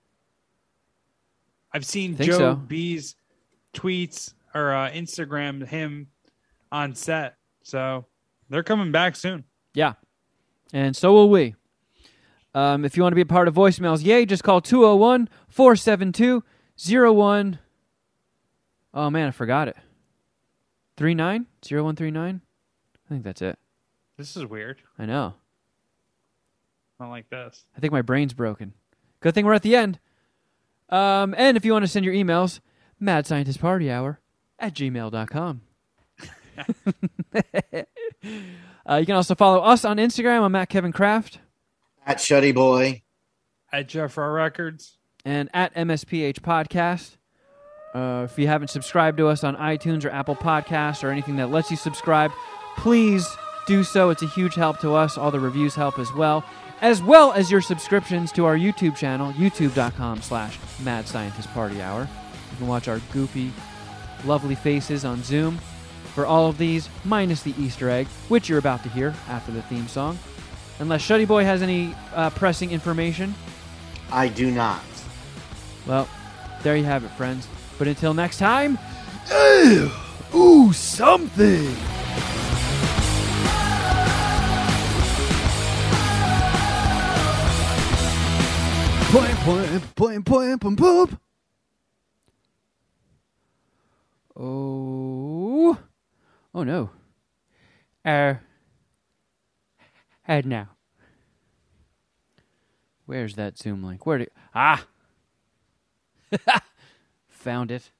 I've seen Joe so. B's tweets or uh, Instagram him on set, so they're coming back soon. Yeah. And so will we. Um, if you want to be a part of voicemails, yay, just call 201 472 01. Oh, man, I forgot it. Three nine zero one three nine. I think that's it. This is weird. I know. Not like this. I think my brain's broken. Good thing we're at the end. Um, and if you want to send your emails, mad scientist party hour at gmail.com. uh, you can also follow us on Instagram. I'm at Kevin Kraft At Shuddy Boy. At Jeff R Records. and at MSPH Podcast. Uh, if you haven't subscribed to us on iTunes or Apple Podcasts or anything that lets you subscribe, please do so. It's a huge help to us. All the reviews help as well, as well as your subscriptions to our YouTube channel, youtube.com slash Mad Scientist Party Hour. You can watch our goofy, lovely faces on Zoom for all of these, minus the Easter egg, which you're about to hear after the theme song. Unless Shuddy Boy has any uh, pressing information. I do not. Well, there you have it, friends. But until next time, Ew, ooh, something. Point, point, point, point, point, poop. oh, oh no. Uh, head now. Where's that Zoom link? Where do You, ah? Found it.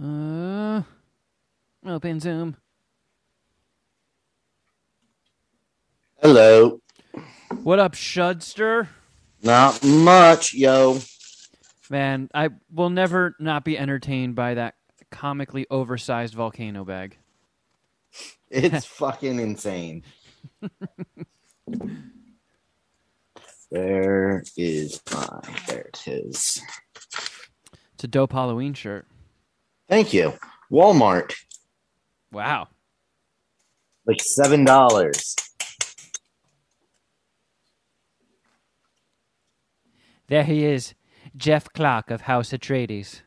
Uh, open Zoom. Hello. What up, Shudster? Not much, yo. Man, I will never not be entertained by that comically oversized volcano bag. It's fucking insane. There is my. There it is. It's a dope Halloween shirt. Thank you. Walmart, Wow. like seven dollars. There he is, Jeff Clark of House Atreides.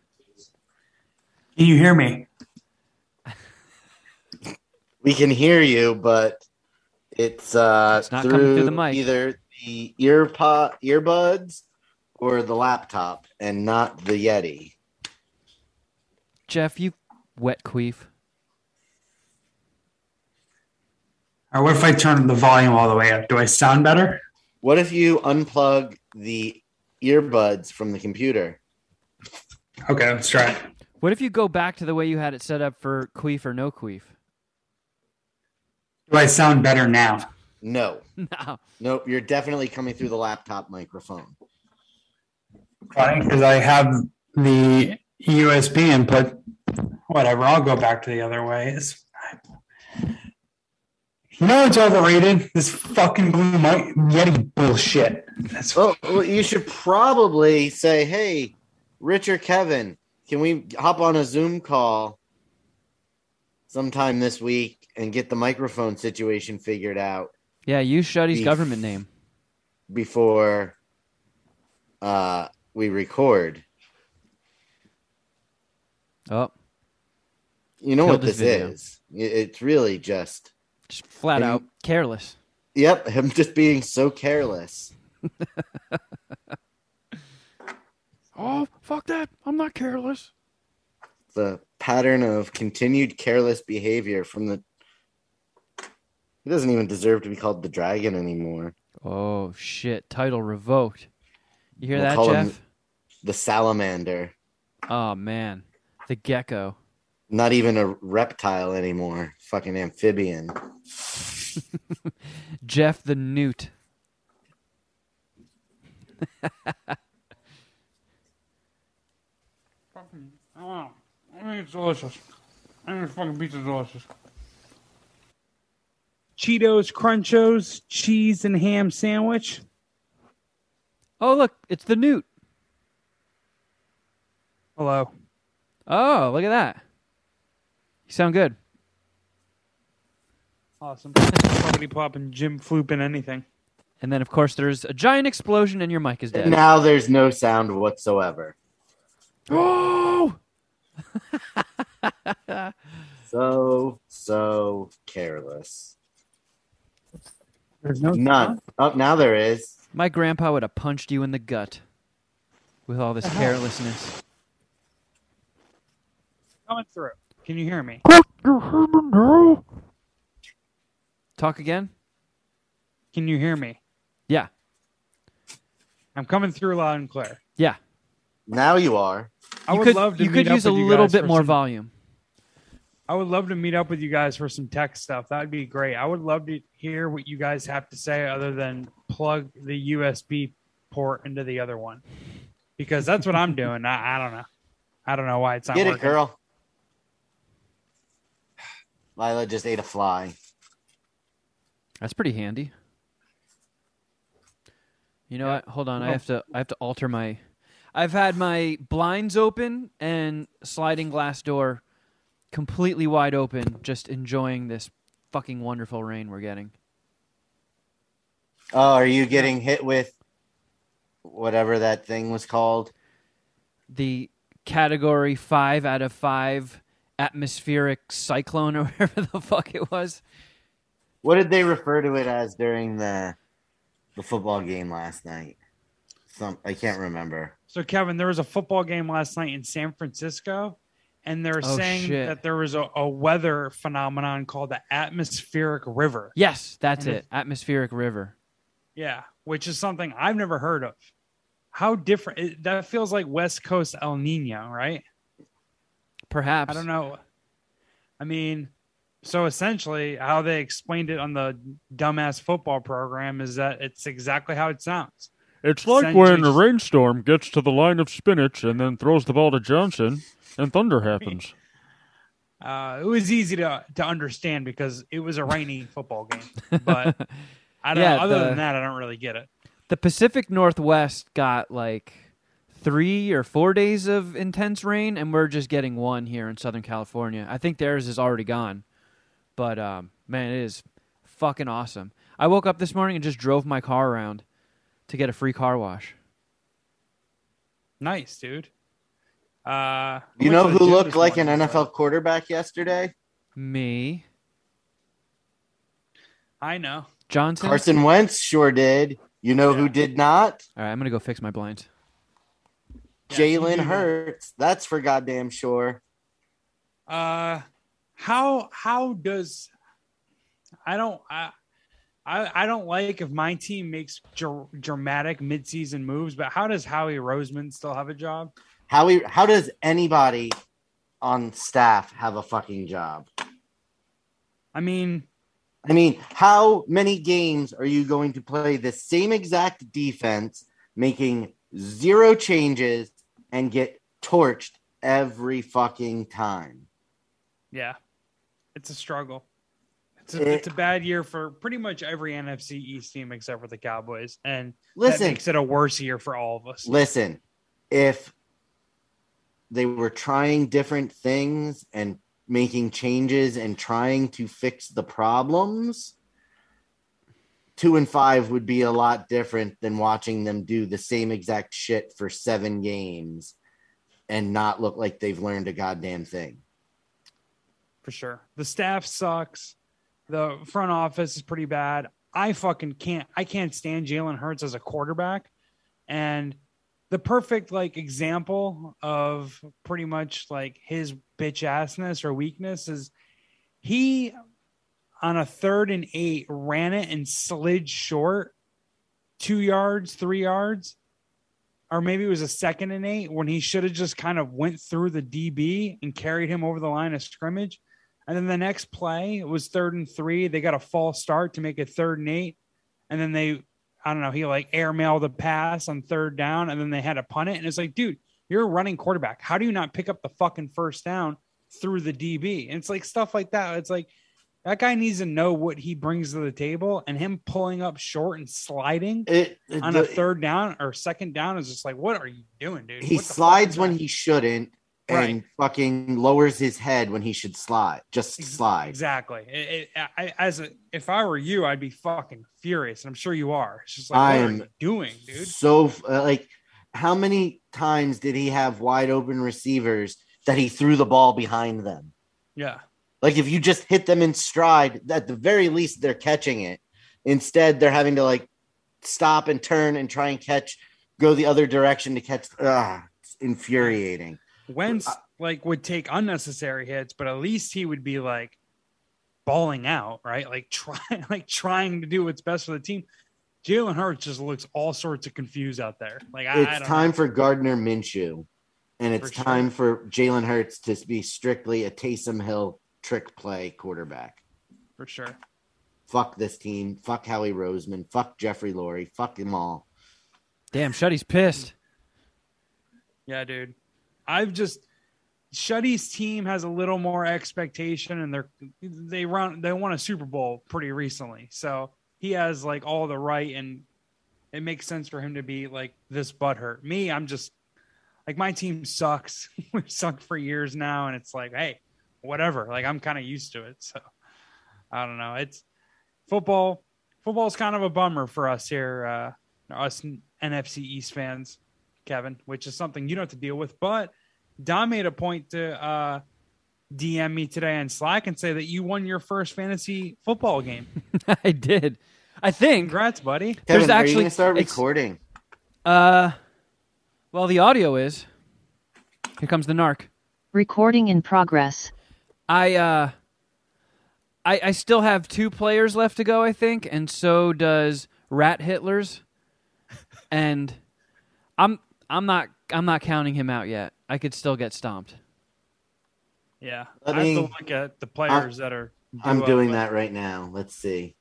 Can you hear me? We can hear you, but it's uh It's not coming through the mic. either the ear pod, earbuds or the laptop, and not the Yeti. Jeff, you wet queef. Or what if I turn the volume all the way up? Do I sound better? What if you unplug the earbuds from the computer? Okay, let's try it. What if you go back to the way you had it set up for queef or no queef? Do I sound better now? No, No. nope. You're definitely coming through the laptop microphone. Funny, because I have the USB input. Whatever, I'll go back to the other ways. You know it's overrated? This fucking blue mic Yeti bullshit. That's Well, well, you should probably say, "Hey, Rich or Kevin, can we hop on a Zoom call sometime this week and get the microphone situation figured out Yeah, use Shuddy's Beef. government name. before uh, we record. Oh, You know Killed what this video. is? It's really just, just flat And- out careless. yep, him just being so careless. Oh, fuck that. I'm not careless. The pattern of continued careless behavior from the. He doesn't even deserve to be called the dragon anymore. Oh, shit. Title revoked. You hear We'll that, call Jeff? him- The salamander. Oh, man. The gecko. Not even a reptile anymore. Fucking amphibian. Jeff the Newt. Oh, I think it's delicious. I think this fucking pizza's delicious. Cheetos, Crunchos, cheese and ham sandwich. Oh, look. It's the Newt. Hello. Oh, look at that. You sound good. Awesome. Puppity popping, Jim flooping anything. And then, of course, there's a giant explosion and your mic is dead. Now there's no sound whatsoever. Oh! So, so careless. There's no None. Oh, now there is. My grandpa would have punched you in the gut with all this carelessness. coming through. Can you hear me? Talk again? Can you hear me? Yeah. I'm coming through loud and clear. Yeah. Now you are. I you would could, love to you meet could up use a with you little guys bit for more some- volume. I would love to meet up with you guys for some tech stuff. That'd be great. I would love to hear what you guys have to say other than plug the USB port into the other one. Because that's what I'm doing. I, I don't know. I don't know why it's not Get it, working. girl. Lila just ate a fly. That's pretty handy. You know Yeah. what? Hold on. I oh. have to I have to alter my I've had my blinds open and sliding glass door completely wide open, just enjoying this fucking wonderful rain we're getting. Oh, are you getting hit with whatever that thing was called? The category five out of five atmospheric cyclone or whatever the fuck it was. What did they refer to it as during the the football game last night? Some I can't remember. So, Kevin, there was a football game last night in San Francisco, and they're Oh, saying shit. that there was a, a weather phenomenon called the atmospheric river. Yes, that's And it. Atmospheric river. Yeah, which is something I've never heard of. How different it, that feels like West Coast El Nino, right? Perhaps. I don't know. I mean, so essentially, how they explained it on the dumbass football program is that it's exactly how it sounds. It's like Send when a rainstorm gets to the line of spinach and then throws the ball to Johnson, and thunder happens. Uh, it was easy to to understand because it was a rainy football game, but I don't. Yeah. Other the- than that, I don't really get it. the Pacific Northwest got like three or four days of intense rain, and we're just getting one here in Southern California. I think theirs is already gone, but um, man, it is fucking awesome. I woke up this morning and just drove my car around to get a free car wash. Nice, dude. Uh, You know who looked like an morning, so- NFL quarterback yesterday? Me, I know. Johnson. Carson Wentz sure did. You know who did not? All right, I'm gonna go fix my blinds. Jalen do. Hurts. That's for goddamn sure. Uh, how how does I don't I I, I don't like if my team makes dr- dramatic midseason moves, but how does Howie Roseman still have a job? How we, how does anybody on staff have a fucking job? I mean, I mean, how many games are you going to play the same exact defense, making zero changes and get torched every fucking time? yeah, it's a struggle. It's a, It- it's a bad year for pretty much every NFC East team except for the Cowboys, and that Listen, makes it a worse year for all of us. listen, if they were trying different things and making changes and trying to fix the problems, two and five would be a lot different than watching them do the same exact shit for seven games and not look like they've learned a goddamn thing. for sure. The staff sucks. The front office is pretty bad. I fucking can't. I can't stand Jalen Hurts as a quarterback, and the perfect like example of pretty much like his bitch assness or weakness is he on a third and eight ran it and slid short two yards, three yards, or maybe it was a second and eight when he should have just kind of went through the DB and carried him over the line of scrimmage. And then the next play was third and three. They got a false start to make it third and eight. And then they, I don't know, he like airmailed a pass on third down and then they had to punt it. And it's like, dude, you're a running quarterback. How do you not pick up the fucking first down through the DB? And it's like stuff like that. It's like that guy needs to know what he brings to the table and him pulling up short and sliding It, on the- a third down or second down is just like, what are you doing, dude? he What the fuck slides when he shouldn't and Right. fucking lowers his head when he should slide. Just slide. Exactly. It, it, I, as a, if I were you, I'd be fucking furious, and I'm sure you are. It's just like, I what are am you doing, dude? So uh, like, how many times did he have wide open receivers that he threw the ball behind them? Yeah. Like if you just hit them in stride, at the very least they're catching it. Instead, they're having to like stop and turn and try and catch, go the other direction to catch. Ah, it's infuriating. Wentz like would take unnecessary hits, but at least he would be like balling out, right? Like trying, like trying to do what's best for the team. Jalen Hurts just looks all sorts of confused out there. Like I, I it's don't time know. for Gardner Minshew, and it's For sure. time for Jalen Hurts to be strictly a Taysom Hill trick play quarterback. for sure. Fuck this team. Fuck Howie Roseman. Fuck Jeffrey Lurie. Fuck them all. Damn, Shuddy's pissed. Yeah, dude. I've just Shuddy's team has a little more expectation, and they're they run they won a Super Bowl pretty recently, so he has like all the right, and it makes sense for him to be like this butthurt. Me, I'm just like my team sucks. We've sucked for years now, and it's like, hey, whatever. Like I'm kind of used to it, so I don't know. It's football. Football's kind of a bummer for us here, uh, us NFC East fans. Kevin, which is something you don't have to deal with. But Don made a point to uh, DM me today on Slack and say that you won your first fantasy football game. I did. I think. Congrats, buddy. Kevin, There's are you actually gonna start it's- recording? Uh, well, the audio is. Here comes the narc. Recording in progress. I uh, I I still have two players left to go, I think, and so does Rat Hitler's, and I'm I'm not I'm not counting him out yet. I could still get stomped. Yeah, Let I have me- to look at the players that are. I'm due doing up. that right now. Let's see.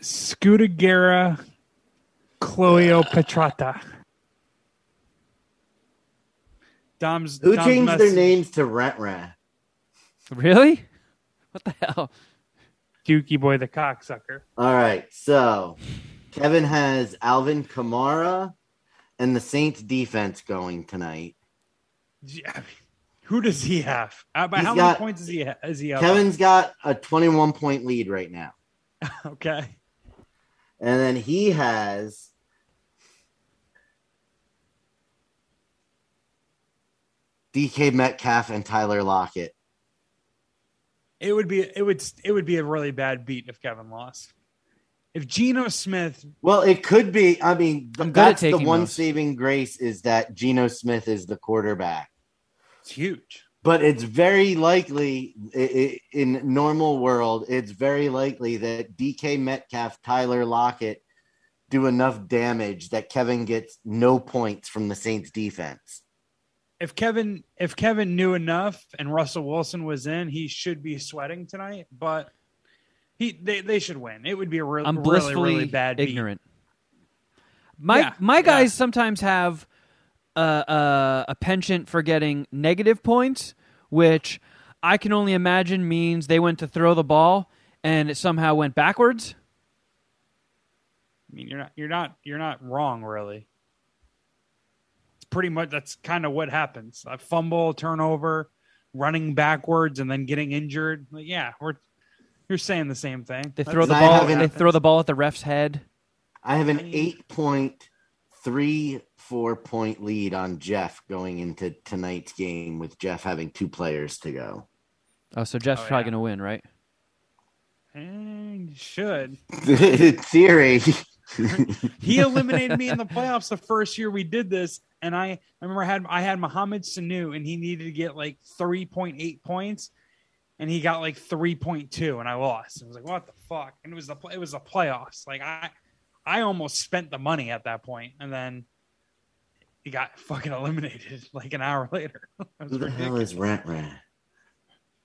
Scudagera, Cloio Petrata. Dom's Who Dom's changed their message- names to Rent Rat? Really? What the hell? Dookie Boy the cocksucker. All right, so Kevin has Alvin Kamara and the Saints defense going tonight. Yeah, Who does he have? Uh, by He's how got- many points is he? ha- Is he up? Kevin's got a 21 point lead right now. okay. And then he has DK Metcalf and Tyler Lockett. It would be it would it would be a really bad beat if Kevin lost. If Geno Smith, Well, it could be. I mean, I'm that's the one those. saving grace is that Geno Smith is the quarterback. it's huge. But it's very likely in normal world, it's very likely that DK Metcalf, Tyler Lockett do enough damage that Kevin gets no points from the Saints defense. If Kevin if Kevin knew enough and Russell Wilson was in, he should be sweating tonight. But he they, they should win. It would be a real, I'm really blissfully really bad beat. ignorant. My Yeah, my yeah. guys sometimes have a, a a penchant for getting negative points, which I can only imagine means they went to throw the ball and it somehow went backwards. I mean, you're not you're not you're not wrong really. It's pretty much that's kind of what happens. A fumble, turnover, running backwards and then getting injured. Like, yeah, we're you're saying the same thing. They throw the ball. haven't- They throw the ball at the ref's head. I have an eight point three four point lead on Jeff going into tonight's game with Jeff having two players to go. Oh, so Jeff's Oh, probably yeah. gonna win, right? And you should. Theory. he eliminated me in the playoffs the first year we did this, and I, I remember I had I had Mohamed Sanu, and he needed to get like three point eight points, and he got like three point two, and I lost. I was like, what the fuck? And it was the it was the playoffs. Like I, I almost spent the money at that point, and then he got fucking eliminated like an hour later. Who the hell is Rat Rat?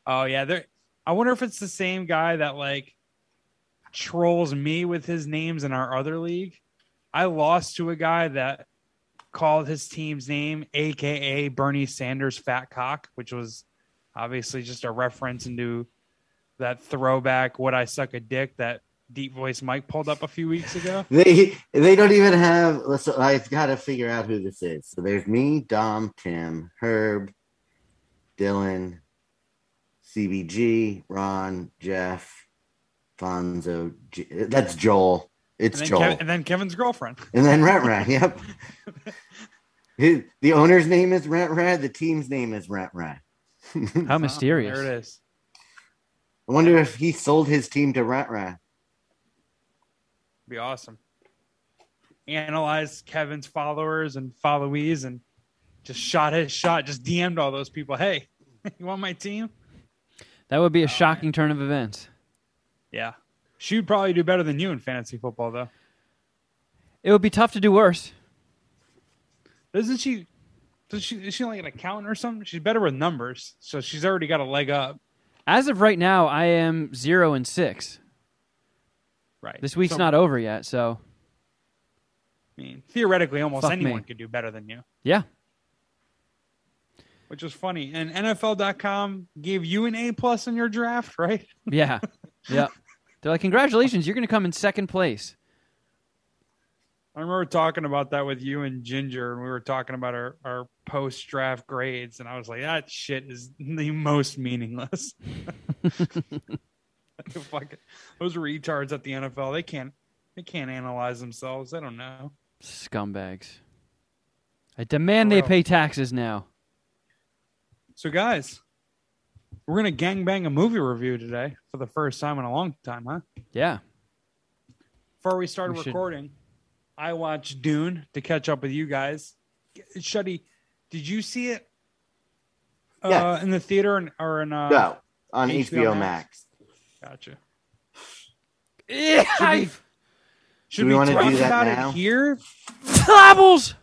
Oh yeah, there. I wonder if it's the same guy that like trolls me with his names in our other league. I lost to a guy that called his team's name, aka Bernie Sanders Fat Cock, which was obviously just a reference into that throwback "Would I suck a dick" that deep voice Mike pulled up a few weeks ago. They they don't even have. So I've got to figure out who this is. So there's me, Dom, Tim, Herb, Dylan, CBG, Ron, Jeff, Fonzo. J- That's Joel. It's and, Joel, Kev- and then Kevin's girlfriend. and then Rat Rat. Yep. His, the owner's name is Rat Rat. The team's name is Rat Rat. How oh, mysterious. There it is. I wonder if he sold his team to Rat Rat. Be awesome. Analyze Kevin's followers and followees and just shot his shot. Just DM'd all those people. Hey, you want my team? That would be a shocking turn of events. Yeah. She'd probably do better than you in fantasy football, though. It would be tough to do worse. Doesn't she? Does she? Is she like an accountant or something? She's better with numbers, so she's already got a leg up. As of right now, I am zero and six. Right. This week's So, not over yet, so I mean, theoretically, almost Fuck anyone me. could do better than you, yeah. which is funny. And NFL.com gave you an A plus in your draft, right? Yeah. yeah. They're like, congratulations, you're going to come in second place. I remember talking about that with you and Ginger, and we were talking about our, our post draft grades, and I was like, that shit is the most meaningless. Fuck it. Those retards at the NFL, they can't they can't analyze themselves. They don't know. Scumbags. I demand oh, they pay taxes now. So guys, we're gonna gangbang a movie review today for the first time in a long time, huh? Yeah. Before we started We recording, I watched Dune to catch up with you guys. Shuddy, did you see it uh, Yes. in the theater and, or in uh, No, on HBO HBO, Max? Max. Gotcha. Yeah. Should we, should we we, wanna talk do that about now? it here? Flabbles!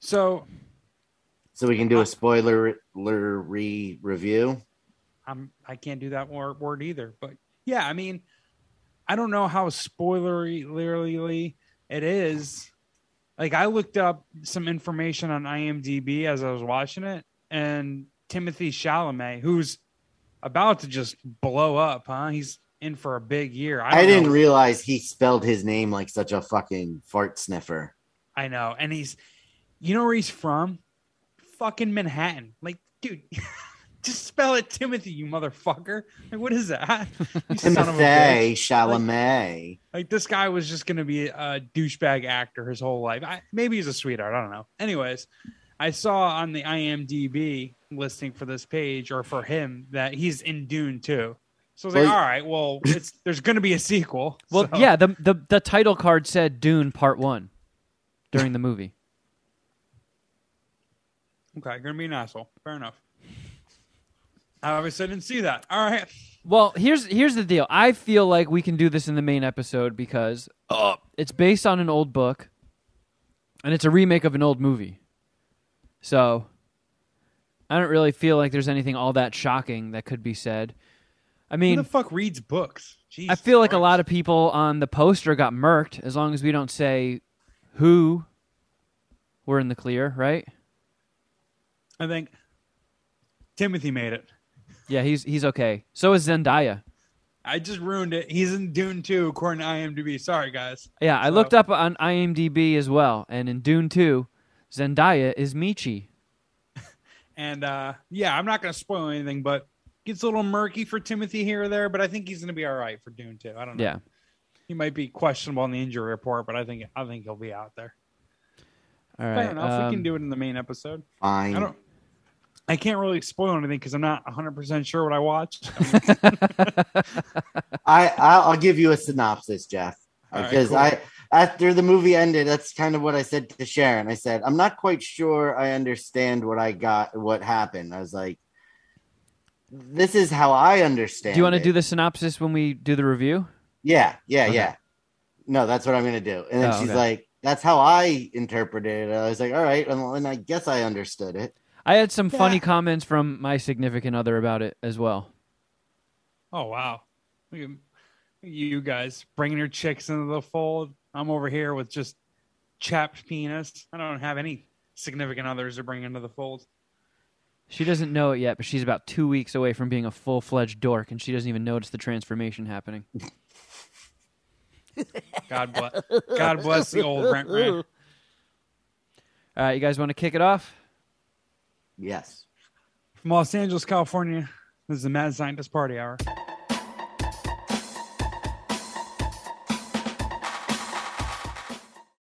So So we can do a spoiler re review. I'm I can't do that word, word either. But yeah, I mean, I don't know how spoilery it is. Like I looked up some information on IMDb as I was watching it, and Timothée Chalamet, who's about to just blow up, huh? He's in for a big year. I, don't didn't know. realize he spelled his name like such a fucking fart sniffer. I know, and he's, you know where he's from? Fucking Manhattan. Like, dude, just spell it Timothy, you motherfucker. Like, what is that? You son of a Timothy. Chalamet. Like this guy was just gonna be a douchebag actor his whole life. I, maybe he's a sweetheart. I don't know. Anyways, I saw on the IMDb listing for this page or for him that he's in Dune too. So I was like, Well, all right, well, it's there's gonna be a sequel. Well, so- yeah, the, the the title card said Dune Part 1 during the movie. Okay, gonna be an asshole. Fair enough. I obviously didn't see that. All right. Well, here's here's the deal. I feel like we can do this in the main episode because uh, it's based on an old book, and it's a remake of an old movie. So, I don't really feel like there's anything all that shocking that could be said. I Who mean, the fuck reads books? I feel like a lot of people on the poster got murked as long as we don't say who. We're in the clear, right? I think Timothy made it. Yeah, he's he's okay. So is Zendaya. I just ruined it. He's in Dune 2, according to IMDb. Sorry, guys. Yeah, I So- looked up on IMDb as well, and in Dune 2, Zendaya is Michi. And uh, yeah, I'm not going to spoil anything, but gets a little murky for Timothy here or there. But I think he's going to be all right for Dune 2. I don't know. Yeah. he might be questionable on the injury report, but I think I think he'll be out there. All Fair right. enough. we um, can do it in the main episode. Fine. I can't really spoil anything because I'm not 100 percent sure what I watched. I I'll, I'll give you a synopsis, Jeff, All right, because cool. I after the movie ended, that's kind of what I said to Sharon. I said I'm not quite sure I understand what I got, what happened. I was like, this is how I understand. do you want to do the synopsis when we do the review? Yeah, yeah, Okay. yeah. No, that's what I'm gonna do. And then Oh, she's okay. like, "That's how I interpreted it." I was like, "All right," and, and I guess I understood it. I had some funny comments from my significant other about it as well. oh wow, you guys bringing your chicks into the fold. I'm over here with just chapped penis. I don't have any significant others to bring into the fold. She doesn't know it yet, but she's about two weeks away from being a full fledged dork, and she doesn't even notice the transformation happening. God bless. God bless the old rent rant. All right, you guys want to kick it off? Yes. From Los Angeles, California, this is the Mad Scientist Party Hour.